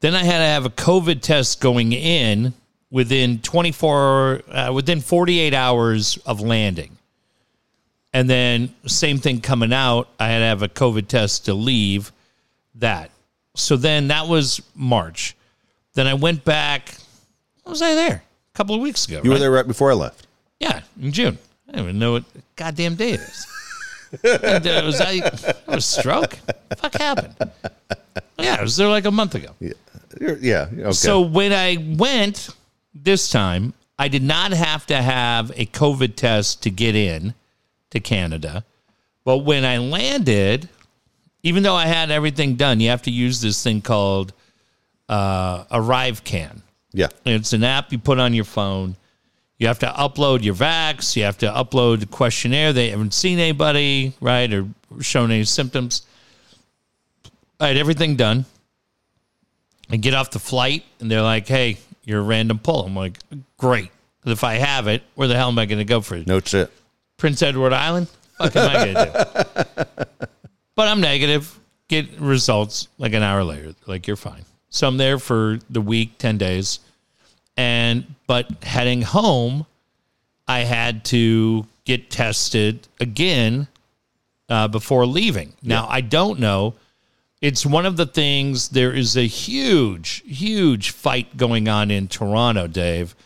Speaker 2: Then I had to have a COVID test going in within 24, uh, within 48 hours of landing. And then same thing coming out, I had to have a COVID test to leave that. So then that was March. Then I went back. When was I there? A couple of weeks ago.
Speaker 1: You were
Speaker 2: right?
Speaker 1: there right before I left.
Speaker 2: Yeah, in June. I don't even know what goddamn day it is. and, uh, was I it was stroke? Fuck happened? Yeah, I was there like a month ago.
Speaker 1: You're- yeah. Okay.
Speaker 2: So when I went this time, I did not have to have a COVID test to get in to Canada. But when I landed, even though I had everything done, you have to use this thing called uh, ArriveCAN.
Speaker 1: yeah.
Speaker 2: It's an app you put on your phone. You have to upload your vax. You have to upload the questionnaire. They haven't seen anybody, right, or shown any symptoms. I had everything done. I get off the flight, and they're like, "Hey, you're a random pull." I'm like, "Great." if I have it, where the hell am I going to go for it?
Speaker 1: No shit.
Speaker 2: Prince Edward Island? Fuck am I going to do? but I'm negative. Get results like an hour later. Like you're fine. So I'm there for the week, ten days, and but heading home, I had to get tested again uh, before leaving. Now I don't know. It's one of the things. There is a huge, huge fight going on in Toronto, Dave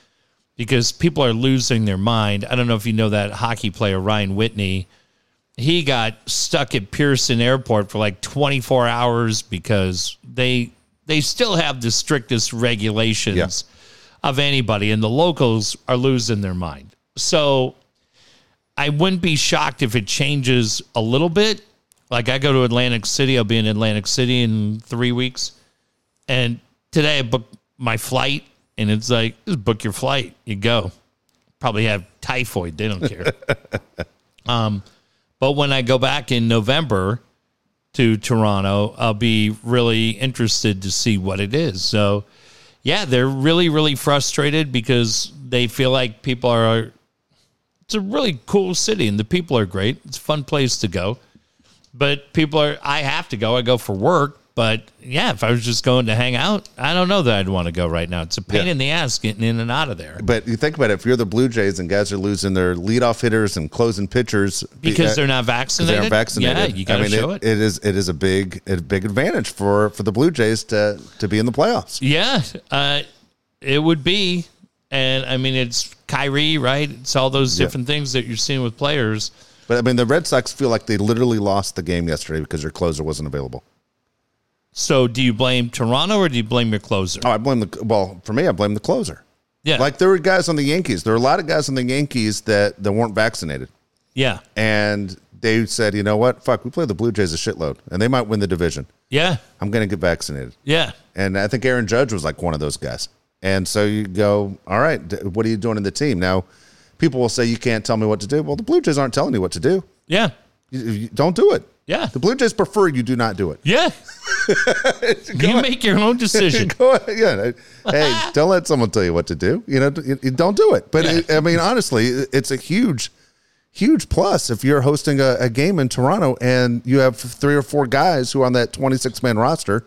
Speaker 2: because people are losing their mind. I don't know if you know that hockey player Ryan Whitney. He got stuck at Pearson Airport for like 24 hours because they they still have the strictest regulations of anybody and the locals are losing their mind. So I wouldn't be shocked if it changes a little bit. Like I go to Atlantic City, I'll be in Atlantic City in 3 weeks. And today I booked my flight, and it's like, just book your flight. You go. Probably have typhoid. They don't care. um, but when I go back in November to Toronto, I'll be really interested to see what it is. So, yeah, they're really, really frustrated because they feel like people are. It's a really cool city, and the people are great. It's a fun place to go but people are i have to go i go for work but yeah if i was just going to hang out i don't know that i'd want to go right now it's a pain
Speaker 1: Yeah.
Speaker 2: in the ass getting in and out of there
Speaker 1: But you think about it, if you're the Blue Jays and guys are losing their leadoff hitters and closing pitchers
Speaker 2: because
Speaker 1: uh,
Speaker 2: they're not vaccinated
Speaker 1: they aren't vaccinated.
Speaker 2: yeah you
Speaker 1: I mean,
Speaker 2: show
Speaker 1: it,
Speaker 2: it,
Speaker 1: it is it is a big a big advantage for for the Blue Jays to to be in the playoffs.
Speaker 2: yeah uh, it would be And I mean, it's Kyrie, right? It's all those
Speaker 1: Yeah.
Speaker 2: different things that you're seeing with players.
Speaker 1: But I mean, the Red Sox feel like they literally lost the game yesterday because their closer wasn't available.
Speaker 2: So, do you blame Toronto or do you blame your closer?
Speaker 1: Oh, I blame the well for me. I blame the closer.
Speaker 2: yeah,
Speaker 1: Like there were guys on the Yankees. There were a lot of guys on the Yankees that that weren't vaccinated,
Speaker 2: yeah,
Speaker 1: and they said, you know what, fuck, we play the Blue Jays a shitload, and they might win the division.
Speaker 2: yeah,
Speaker 1: I'm going to get vaccinated.
Speaker 2: yeah.
Speaker 1: And I think Aaron Judge was like one of those guys. And so you go, all right, what are you doing in the team? Now, people will say you can't tell me what to do. Well, the Blue Jays aren't telling you what to do.
Speaker 2: Yeah.
Speaker 1: You, you don't do it.
Speaker 2: Yeah.
Speaker 1: The Blue Jays prefer you do not do it.
Speaker 2: Yeah. you make your own decision.
Speaker 1: Go ahead. Yeah. Hey, don't let someone tell you what to do. You know, don't do it. But it, I mean, honestly, it's a huge, huge plus if you're hosting a, a game in Toronto and you have three or four guys who are on that 26 man roster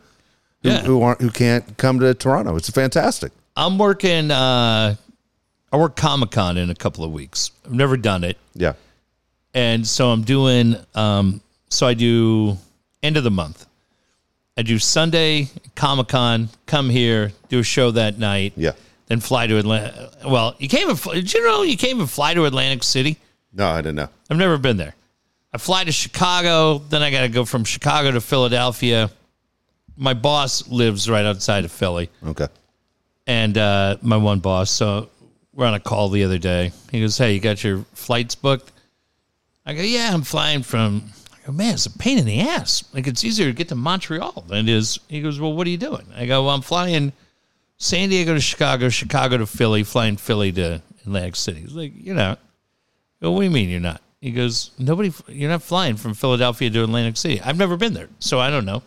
Speaker 1: who,
Speaker 2: Yeah.
Speaker 1: who aren't who can't come to Toronto. It's fantastic.
Speaker 2: I'm working, uh, I work Comic Con in a couple of weeks. I've never done it.
Speaker 1: Yeah.
Speaker 2: And so I'm doing, um, so I do end of the month. I do Sunday Comic Con, come here, do a show that night.
Speaker 1: Yeah.
Speaker 2: Then fly to Atlanta. Well, you fly- did you know you can't even fly to Atlantic City?
Speaker 1: No, I didn't know.
Speaker 2: I've never been there. I fly to Chicago, then I got to go from Chicago to Philadelphia. My boss lives right outside of Philly,
Speaker 1: Okay.
Speaker 2: and uh, my one boss. So we're on a call the other day. He goes, "Hey, you got your flights booked?" I go, "Yeah, I'm flying from." Go, "Man, it's a pain in the ass. Like it's easier to get to Montreal than it is." He goes, "Well, what are you doing?" I go, "Well, I'm flying San Diego to Chicago, Chicago to Philly, flying Philly to Atlantic City." He's like, "You're not." I go, what do you mean you're not? He goes, nobody, you're not flying from Philadelphia to Atlantic City. I've never been there, so I don't know.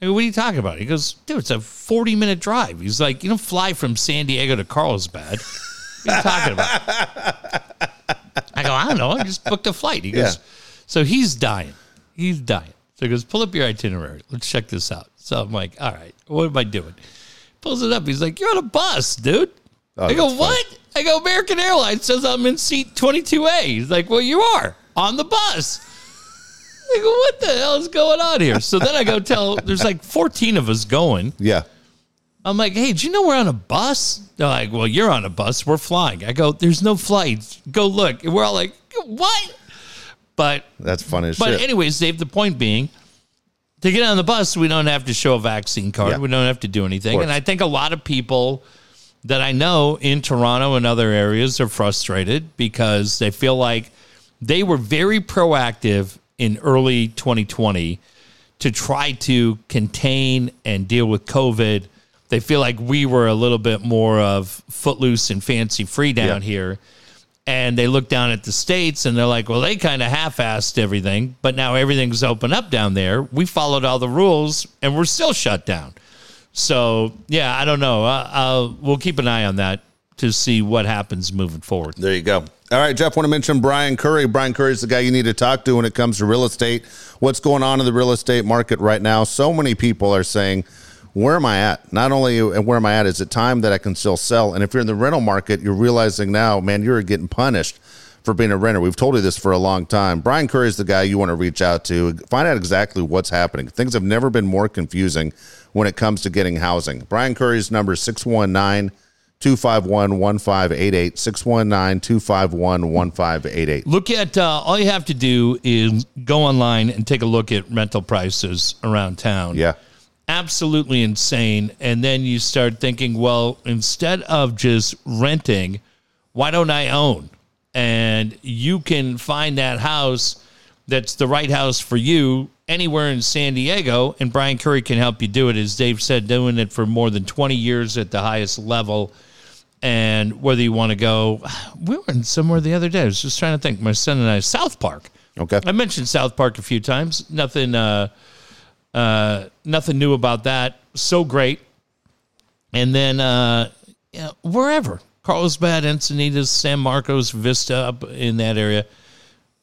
Speaker 2: I go, what are you talking about? He goes, dude, it's a 40 minute drive. He's like, you don't fly from San Diego to Carlsbad. What are you talking about? I go, I don't know. I just booked a flight. He goes,
Speaker 1: Yeah.
Speaker 2: So he's dying. He's dying. So he goes, pull up your itinerary. Let's check this out. So I'm like, all right, what am I doing? Pulls it up. He's like, you're on a bus, dude. Oh, I go,
Speaker 1: Oh,
Speaker 2: what? I go, American Airlines says I'm in seat 22A. He's like, well, you are on the bus. I go, what the hell is going on here? So then I go tell, there's like 14 of us going.
Speaker 1: Yeah.
Speaker 2: I'm like, hey, do you know we're on a bus? They're like, well, you're on a bus. We're flying. I go, there's no flights. Go look. And we're all like, what? But
Speaker 1: That's funny
Speaker 2: but
Speaker 1: shit.
Speaker 2: anyways, Dave, the point being, to get on the bus, we don't have to show a vaccine card.
Speaker 1: Yeah.
Speaker 2: We don't have to do anything. And I think a lot of people that I know in Toronto and other areas are frustrated because they feel like they were very proactive in early 2020 to try to contain and deal with COVID. They feel like we were a little bit more of footloose and fancy free down
Speaker 1: Yeah.
Speaker 2: here and they look down at the states and they're like, well, they kind of half-assed everything, but now everything's open up down there. We followed all the rules, and we're still shut down. So yeah, I don't know. Uh, I'll, we'll keep an eye on that to see what happens moving forward.
Speaker 1: There you go. All right, Jeff, want to mention Brian Curry. Brian Curry is the guy you need to talk to when it comes to real estate. What's going on in the real estate market right now? So many people are saying, where am I at? Not only where am I at, is it time that I can still sell? And if you're in the rental market, you're realizing now, man, you're getting punished for being a renter. We've told you this for a long time. Brian Curry is the guy you want to reach out to. Find out exactly what's happening. Things have never been more confusing when it comes to getting housing. Brian Curry's number is 619 251 1588. 619 251 1588.
Speaker 2: Look at uh, all you have to do is go online and take a look at rental prices around town.
Speaker 1: Yeah.
Speaker 2: Absolutely insane. And then you start thinking, well, instead of just renting, why don't I own? And you can find that house that's the right house for you anywhere in San Diego. And Brian Curry can help you do it. As Dave said, doing it for more than 20 years at the highest level. And whether you want to go, we were in somewhere the other day. I was just trying to think. My son and I, South Park.
Speaker 1: Okay.
Speaker 2: I mentioned South Park a few times. Nothing, uh, uh, nothing new about that. So great. And then uh, yeah, wherever Carlsbad, Encinitas, San Marcos, Vista, up in that area,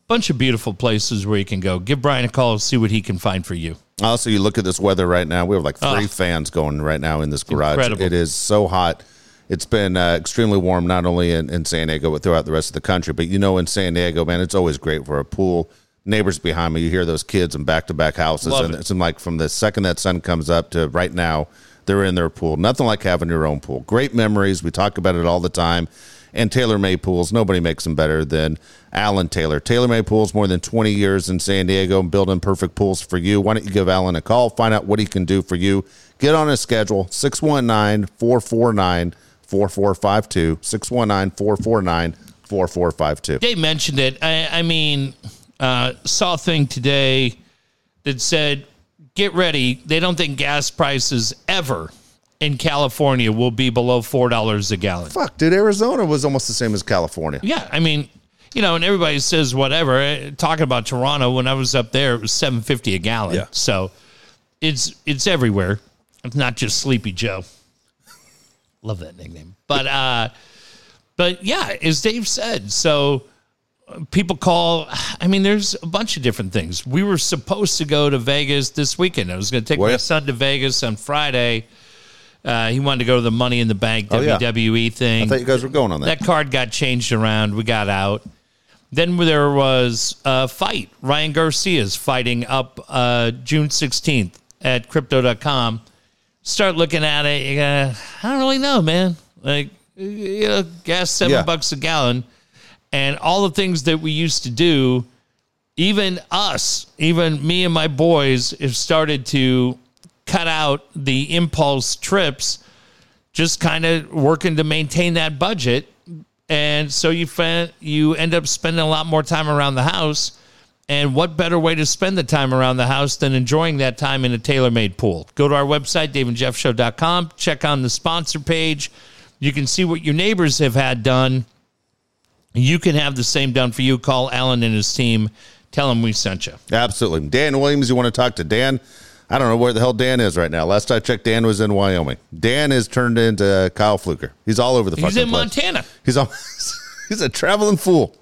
Speaker 2: bunch of beautiful places where you can go. Give Brian a call, see what he can find for you.
Speaker 1: Also, you look at this weather right now. We have like three
Speaker 2: Oh.
Speaker 1: fans going right now in this garage.
Speaker 2: Incredible.
Speaker 1: It is so hot. It's been uh, extremely warm, not only in, in San Diego, but throughout the rest of the country. But you know, in San Diego, man, it's always great for a pool. Neighbors behind me, you hear those kids in back to back houses.
Speaker 2: Love
Speaker 1: and
Speaker 2: it.
Speaker 1: it's like from the second that sun comes up to right now, they're in their pool. Nothing like having your own pool. Great memories. We talk about it all the time. And TaylorMade Pools, nobody makes them better than Alan Taylor. TaylorMade Pools, more than 20 years in San Diego, and building perfect pools for you. Why don't you give Alan a call? Find out what he can do for you. Get on his schedule, 619 449 4452. 619 449 4452.
Speaker 2: Dave mentioned it. I, I mean, uh, saw a thing today that said, get ready. They don't think gas prices ever in California will be below $4 a gallon.
Speaker 1: Fuck, dude. Arizona was almost the same as California.
Speaker 2: Yeah. I mean, you know, and everybody says whatever. Eh, Talking about Toronto, when I was up there, it was seven fifty a gallon.
Speaker 1: Yeah.
Speaker 2: So it's it's everywhere. It's not just Sleepy Joe. Love that nickname. But uh but yeah, as Dave said, so people call I mean there's a bunch of different things. We were supposed to go to Vegas this weekend. I was going to take my son to Vegas on Friday. Uh, he wanted to go to the Money in the Bank
Speaker 1: Oh, yeah.
Speaker 2: WWE thing
Speaker 1: I thought you guys were going on that.
Speaker 2: that card got changed around. We got out. Then there was a fight. Ryan Garcia's fighting up uh, June 16th at crypto.com. Start looking at it. you go, I don't really know, man. Like, you know, gas seven
Speaker 1: Yeah.
Speaker 2: bucks a gallon. And all the things that we used to do, even us, even me and my boys, have started to cut out the impulse trips just kind of working to maintain that budget. And so you you end up spending a lot more time around the house. And what better way to spend the time around the house than enjoying that time in a tailor-made pool? Go to our website, daveandjeffshow.com, check on the sponsor page. You can see what your neighbors have had done. You can have the same done for you. Call Alan and his team. Tell him we sent you.
Speaker 1: Absolutely. Dan Williams, you want to talk to Dan? I don't know where the hell Dan is right now. Last I checked, Dan was in Wyoming. Dan is turned into Kyle Fluker. He's all over the
Speaker 2: place.
Speaker 1: He's
Speaker 2: in
Speaker 1: place.
Speaker 2: Montana.
Speaker 1: He's all, he's a traveling fool.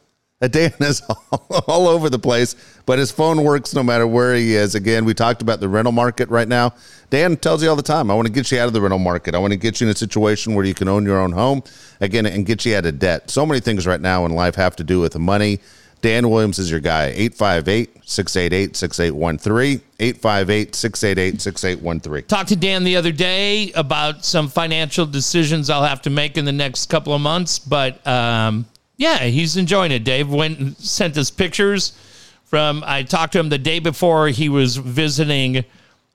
Speaker 1: A Dan is all, all over the place, but his phone works no matter where he is. Again, we talked about the rental market right now. Dan tells you all the time, I want to get you out of the rental market. I want to get you in a situation where you can own your own home again and get you out of debt. So many things right now in life have to do with money. Dan Williams is your guy. 858 688 6813. 858 688 6813.
Speaker 2: talked to Dan the other day about some financial decisions I'll have to make in the next couple of months. But um, yeah, he's enjoying it. Dave went and sent us pictures from. I talked to him the day before he was visiting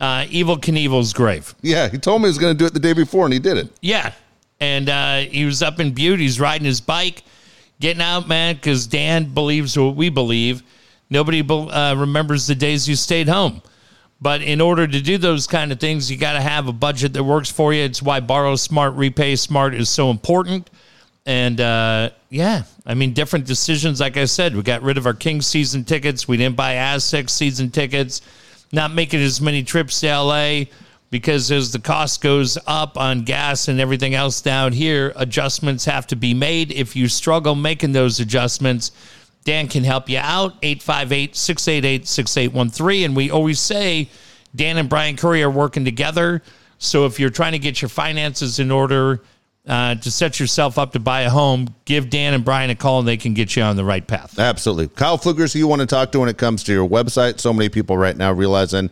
Speaker 2: uh, Evel Knievel's grave.
Speaker 1: Yeah, he told me he was going to do it the day before, and he did it.
Speaker 2: Yeah, and uh, he was up in Butte. He's riding his bike, getting out, man, because Dan believes what we believe. Nobody uh, remembers the days you stayed home. But in order to do those kind of things, you got to have a budget that works for you. It's why borrow smart, repay smart is so important. And uh, yeah, I mean, different decisions. Like I said, we got rid of our King season tickets. We didn't buy Aztec season tickets. Not making as many trips to LA because as the cost goes up on gas and everything else down here, adjustments have to be made. If you struggle making those adjustments, Dan can help you out. 858 688 6813. And we always say Dan and Brian Curry are working together. So if you're trying to get your finances in order uh, to set yourself up to buy a home, give Dan and Brian a call and they can get you on the right path.
Speaker 1: Absolutely. Kyle Flugers, who you want to talk to when it comes to your website. So many people right now realizing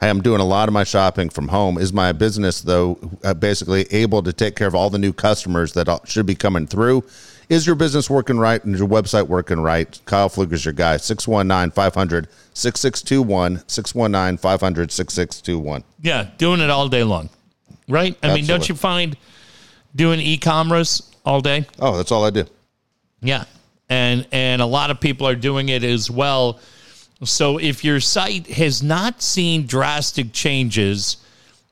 Speaker 1: hey, I'm doing a lot of my shopping from home. Is my business, though, uh, basically able to take care of all the new customers that should be coming through? Is your business working right and your website working right? Kyle Fluger's your guy. 619 500 6621. 619 500 6621.
Speaker 2: Yeah, doing it all day long. Right? I mean, don't you find doing e-commerce all day?
Speaker 1: Oh, that's all I do.
Speaker 2: Yeah. And and a lot of people are doing it as well. So if your site has not seen drastic changes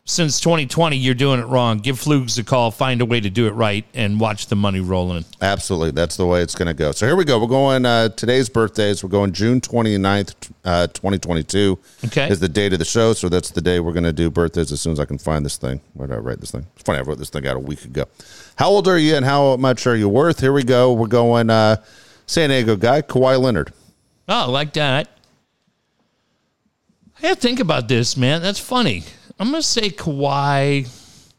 Speaker 2: since 2020, you're doing it wrong. Give Flugs a call, find a way to do it right, and watch the money roll in.
Speaker 1: Absolutely. That's the way it's going to go. So here we go. We're going, uh, today's birthdays. We're going June 29th, uh, 2022
Speaker 2: Okay.
Speaker 1: is the date of the show. So that's the day we're going to do birthdays as soon as I can find this thing. Where did I write this thing? It's funny. I wrote this thing out a week ago. How old are you and how much are you worth? Here we go. We're going, uh, San Diego guy, Kawhi Leonard.
Speaker 2: Oh, like that. I have to think about this, man. That's funny. I'm going to say Kawhi. Is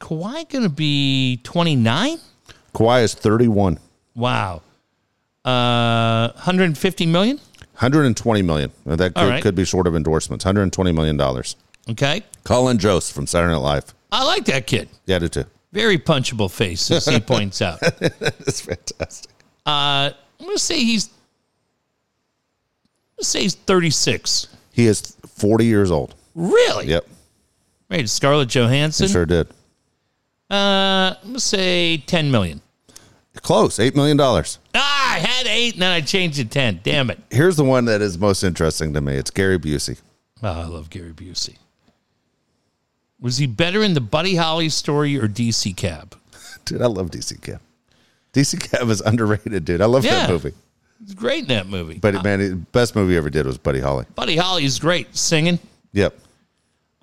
Speaker 2: Kawhi going to be 29?
Speaker 1: Kawhi is 31.
Speaker 2: Wow. Uh, 150 million?
Speaker 1: 120 million. That could,
Speaker 2: right.
Speaker 1: could be short of endorsements. 120 million dollars.
Speaker 2: Okay.
Speaker 1: Colin Jost from Saturday Night Live.
Speaker 2: I like that kid.
Speaker 1: Yeah, I do too.
Speaker 2: Very punchable face, as he points out.
Speaker 1: That's fantastic.
Speaker 2: I'm going to say he's. Say he's 36.
Speaker 1: He is 40 years old.
Speaker 2: Really?
Speaker 1: Yep,
Speaker 2: Right. Scarlett Johansson.
Speaker 1: he sure did.
Speaker 2: Uh, I'm going to say 10 million.
Speaker 1: Close, $8 million.
Speaker 2: Ah, I had eight and then I changed it 10. Damn it.
Speaker 1: Here's the one that is most interesting to me. It's Gary Busey.
Speaker 2: Oh, I love Gary Busey. Was he better in the Buddy Holly story or DC Cab?
Speaker 1: Dude, I love DC Cab. DC Cab is underrated, dude. I love
Speaker 2: Yeah.
Speaker 1: that movie.
Speaker 2: He's great in that movie.
Speaker 1: But man, the best movie he ever did was Buddy Holly.
Speaker 2: Buddy Holly is great singing.
Speaker 1: Yep,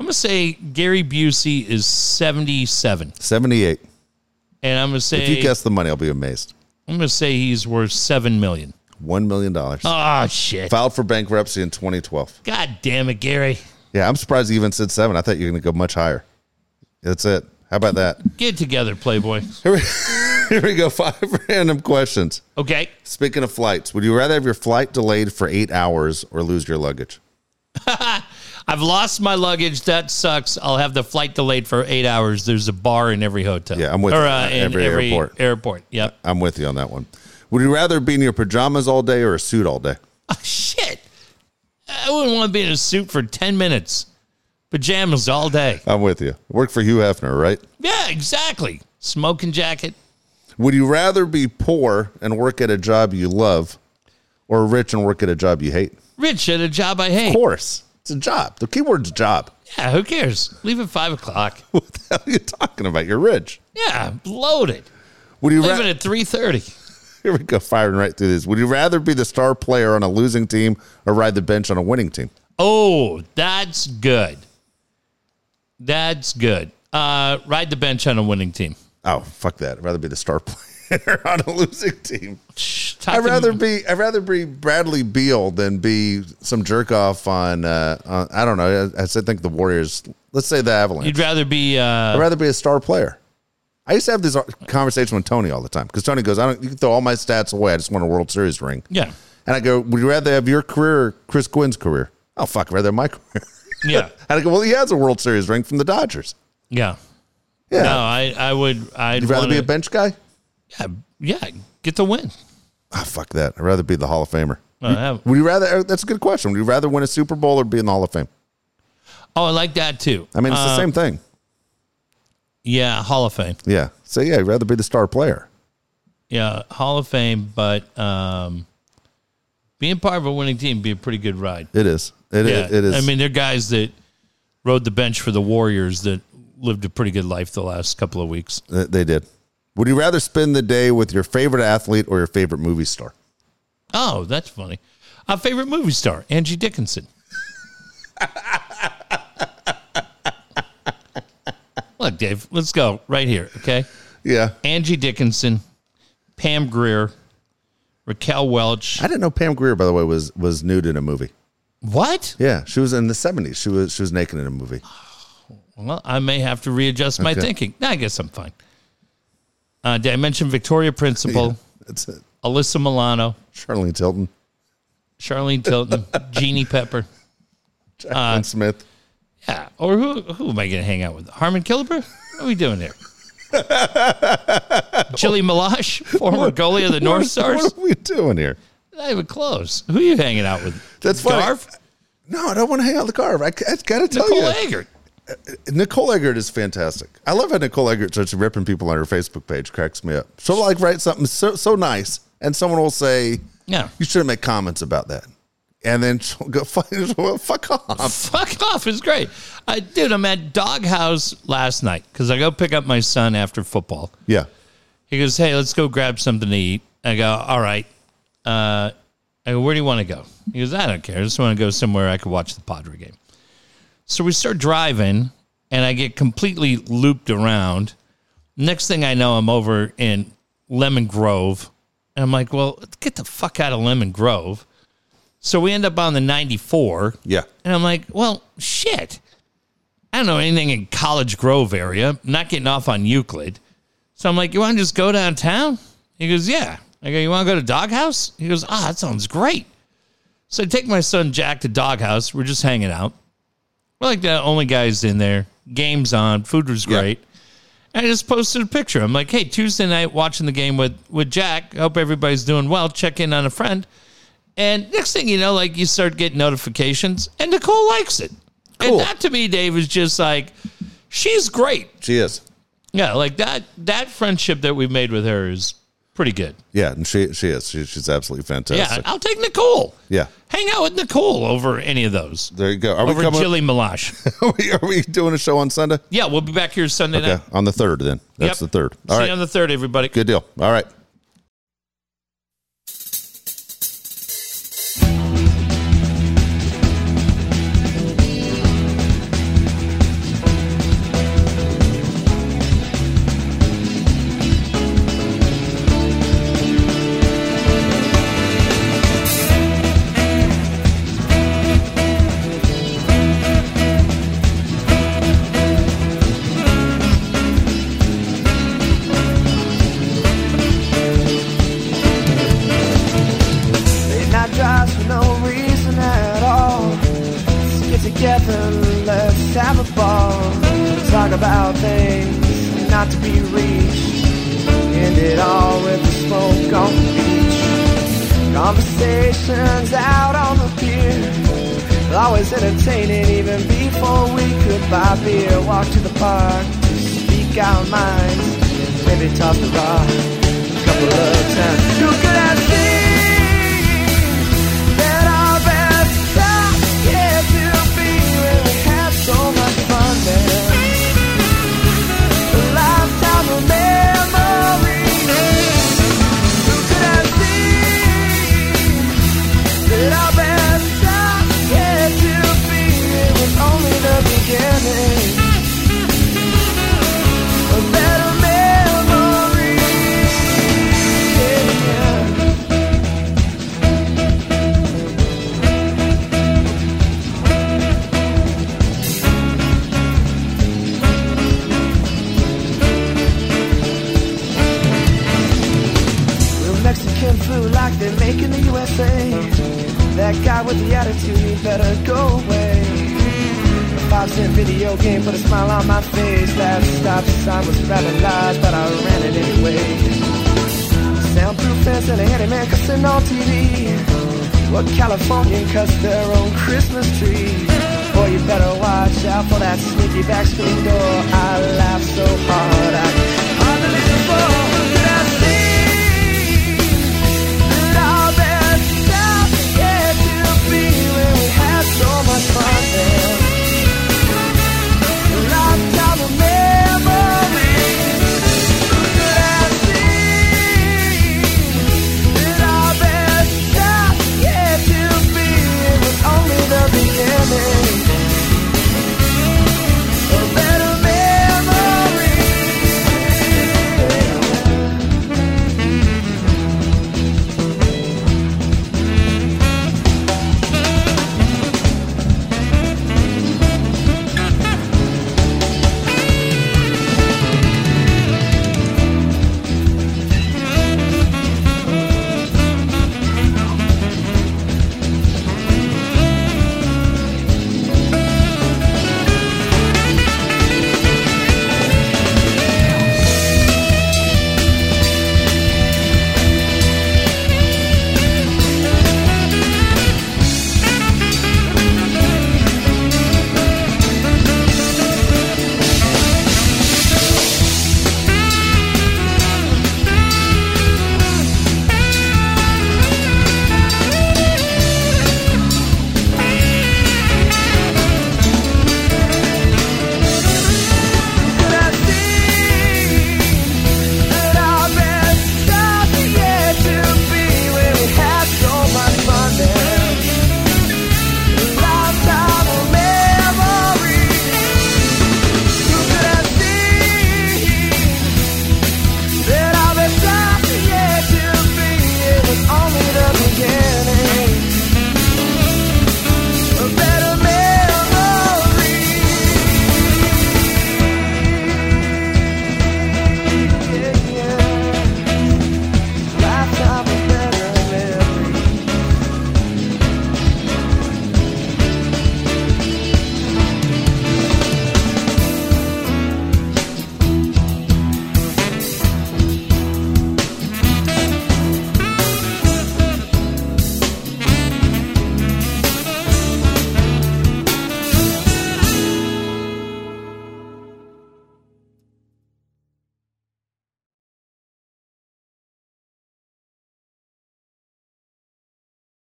Speaker 2: I'm going to say Gary Busey is 77.
Speaker 1: 78.
Speaker 2: And I'm going to say
Speaker 1: If you guess the money, I'll be amazed.
Speaker 2: I'm going to say he's worth 7 million.
Speaker 1: $1 million.
Speaker 2: Oh, shit.
Speaker 1: Filed for bankruptcy in 2012.
Speaker 2: God damn it, Gary.
Speaker 1: Yeah, I'm surprised he even said seven. I thought you were going to go much higher. That's it. How about that?
Speaker 2: Get it together, Playboy.
Speaker 1: Here we, here we go. Five random questions.
Speaker 2: Okay.
Speaker 1: Speaking of flights, would you rather have your flight delayed for eight hours or lose your luggage?
Speaker 2: I've lost my luggage. That sucks. I'll have the flight delayed for eight hours. There's a bar in every hotel.
Speaker 1: Yeah, I'm with
Speaker 2: or,
Speaker 1: you.
Speaker 2: uh, in
Speaker 1: Every
Speaker 2: every,
Speaker 1: airport.
Speaker 2: airport. Yep.
Speaker 1: I'm with you on that one. Would you rather be in your pajamas all day or a suit all day?
Speaker 2: Oh, shit. I wouldn't want to be in a suit for 10 minutes. Pajamas all day.
Speaker 1: I'm with you. Work for Hugh Hefner, right?
Speaker 2: Yeah, exactly. Smoking jacket.
Speaker 1: Would you rather be poor and work at a job you love or rich and work at a job you hate?
Speaker 2: Rich at a job I hate.
Speaker 1: Of course. It's a job. The keyword's job.
Speaker 2: Yeah, who cares? Leave at five o'clock.
Speaker 1: What the hell are you talking about? You're rich.
Speaker 2: Yeah, loaded.
Speaker 1: Would you
Speaker 2: Leaving
Speaker 1: rather?
Speaker 2: at three thirty.
Speaker 1: Here we go, firing right through this. Would you rather be the star player on a losing team or ride the bench on a winning team?
Speaker 2: Oh, that's good. That's good. Uh, ride the bench on a winning team.
Speaker 1: Oh, fuck that. I'd rather be the star player on a losing team.
Speaker 2: Talk
Speaker 1: I'd rather be I'd rather be Bradley Beal than be some jerk off on uh, on I don't know. I, I think the Warriors. Let's say the Avalanche.
Speaker 2: You'd rather be. Uh,
Speaker 1: I'd rather be a star player. I used to have this conversation with Tony all the time because Tony goes, "I don't. You can throw all my stats away. I just want a World Series ring."
Speaker 2: yeah,
Speaker 1: And I go, "Would you rather have your career or Chris Gwynn's career?" Oh fuck, I'd rather have my career.
Speaker 2: yeah,
Speaker 1: and I go, "Well, he has a World Series ring from the Dodgers."
Speaker 2: yeah.
Speaker 1: Yeah,
Speaker 2: No, I, I would. I'd
Speaker 1: you'd rather
Speaker 2: wanna,
Speaker 1: be a bench guy?
Speaker 2: yeah, yeah, get the win.
Speaker 1: Ah, fuck that. I'd rather be the Hall of Famer.
Speaker 2: Uh, have-
Speaker 1: Would you rather? uh, That's a good question. Would you rather win a Super Bowl or be in the Hall of Fame?
Speaker 2: oh, I like that too.
Speaker 1: I mean, it's the
Speaker 2: Uh,
Speaker 1: same thing.
Speaker 2: Yeah, Hall of Fame.
Speaker 1: Yeah. So yeah, I'd rather be the star player.
Speaker 2: Yeah, Hall of Fame, but um, being part of a winning team would be a pretty good ride.
Speaker 1: It is. It,
Speaker 2: Yeah,
Speaker 1: it is.
Speaker 2: I mean, they're guys that rode the bench for the Warriors that lived a pretty good life the last couple of weeks.
Speaker 1: They did. Would you rather spend the day with your favorite athlete or your favorite movie star?
Speaker 2: Oh, that's funny. A favorite movie star, Angie Dickinson. Look, Dave, let's go right here, okay?
Speaker 1: Yeah.
Speaker 2: Angie Dickinson, Pam Grier, Raquel Welch.
Speaker 1: I didn't know Pam Grier, by the way, was was nude in a movie.
Speaker 2: What?
Speaker 1: Yeah, she was in the seventies. She was she was naked in a movie.
Speaker 2: Well, I may have to readjust my
Speaker 1: Okay.
Speaker 2: thinking. I guess I'm fine. Uh, did I mention Victoria Principal,
Speaker 1: That's it.
Speaker 2: Alyssa Milano,
Speaker 1: Charlene Tilton,
Speaker 2: Charlene Tilton, Jeannie Pepper?
Speaker 1: Jaclyn Smith.
Speaker 2: Yeah. Or who who am I going to hang out with? Harmon Killebrew? What are we doing here? Gilles Meloche, former goalie of the North
Speaker 1: What-
Speaker 2: Stars.
Speaker 1: What are we doing here?
Speaker 2: Not even close. Who are you hanging out with?
Speaker 1: That's funny.
Speaker 2: Garf?
Speaker 1: No, I don't want to hang out in the car. I, I got to tell
Speaker 2: Nicole
Speaker 1: you,
Speaker 2: Eggert.
Speaker 1: Nicole Eggert is fantastic. I love how Nicole Eggert starts ripping people on her Facebook page. Cracks me up. She'll like write something so so nice, and someone will say,
Speaker 2: Yeah.
Speaker 1: "You shouldn't make comments about that," and then she'll go, "Fuck, well, fuck off."
Speaker 2: Fuck off is great. I, dude, I'm at Doghouse last night because I go pick up my son after football.
Speaker 1: Yeah,
Speaker 2: He goes, "Hey, let's go grab something to eat." I go, "All right." Uh, I go, "Where do you want to go?" He goes, "I don't care. I just want to go somewhere I could watch the Padre game." So we start driving, and I get completely looped around. Next thing I know, I'm over in Lemon Grove, and I'm like, "Well, get the fuck out of Lemon Grove." So we end up on the 94,
Speaker 1: yeah.
Speaker 2: and I'm like, "Well, shit." I don't know anything in College Grove area. Not getting off on Euclid. So I'm like, you want to just go downtown? He goes, yeah. I go, you want to go to Doghouse? He goes, ah, that sounds great. So I take my son Jack to Doghouse. We're just hanging out. We're like the only guys in there. Game's on. Food was
Speaker 3: Yeah.
Speaker 2: great. And I just posted a picture. I'm like, hey, Tuesday night watching the game with, with Jack. Hope everybody's doing well. Check in on a friend. And next thing you know, like you start getting notifications, and Nicole likes it.
Speaker 3: Cool.
Speaker 2: And that to me, Dave, is just like, she's great.
Speaker 3: She is.
Speaker 2: Yeah, like that that friendship that we've made with her is pretty good.
Speaker 3: Yeah, and she she is. She, she's absolutely fantastic. Yeah.
Speaker 2: I'll take Nicole.
Speaker 3: Yeah.
Speaker 2: Hang out with Nicole over any of those.
Speaker 3: There you go. Are we
Speaker 2: Over
Speaker 3: coming?
Speaker 2: Gilles Meloche.
Speaker 3: are, we, are we doing a show on Sunday?
Speaker 2: yeah, we'll be back here Sunday
Speaker 3: Okay,
Speaker 2: night.
Speaker 3: on the third. Then that's
Speaker 2: Yep.
Speaker 3: the third. All
Speaker 2: See
Speaker 3: right,
Speaker 2: you on the third, everybody.
Speaker 3: good deal. All right.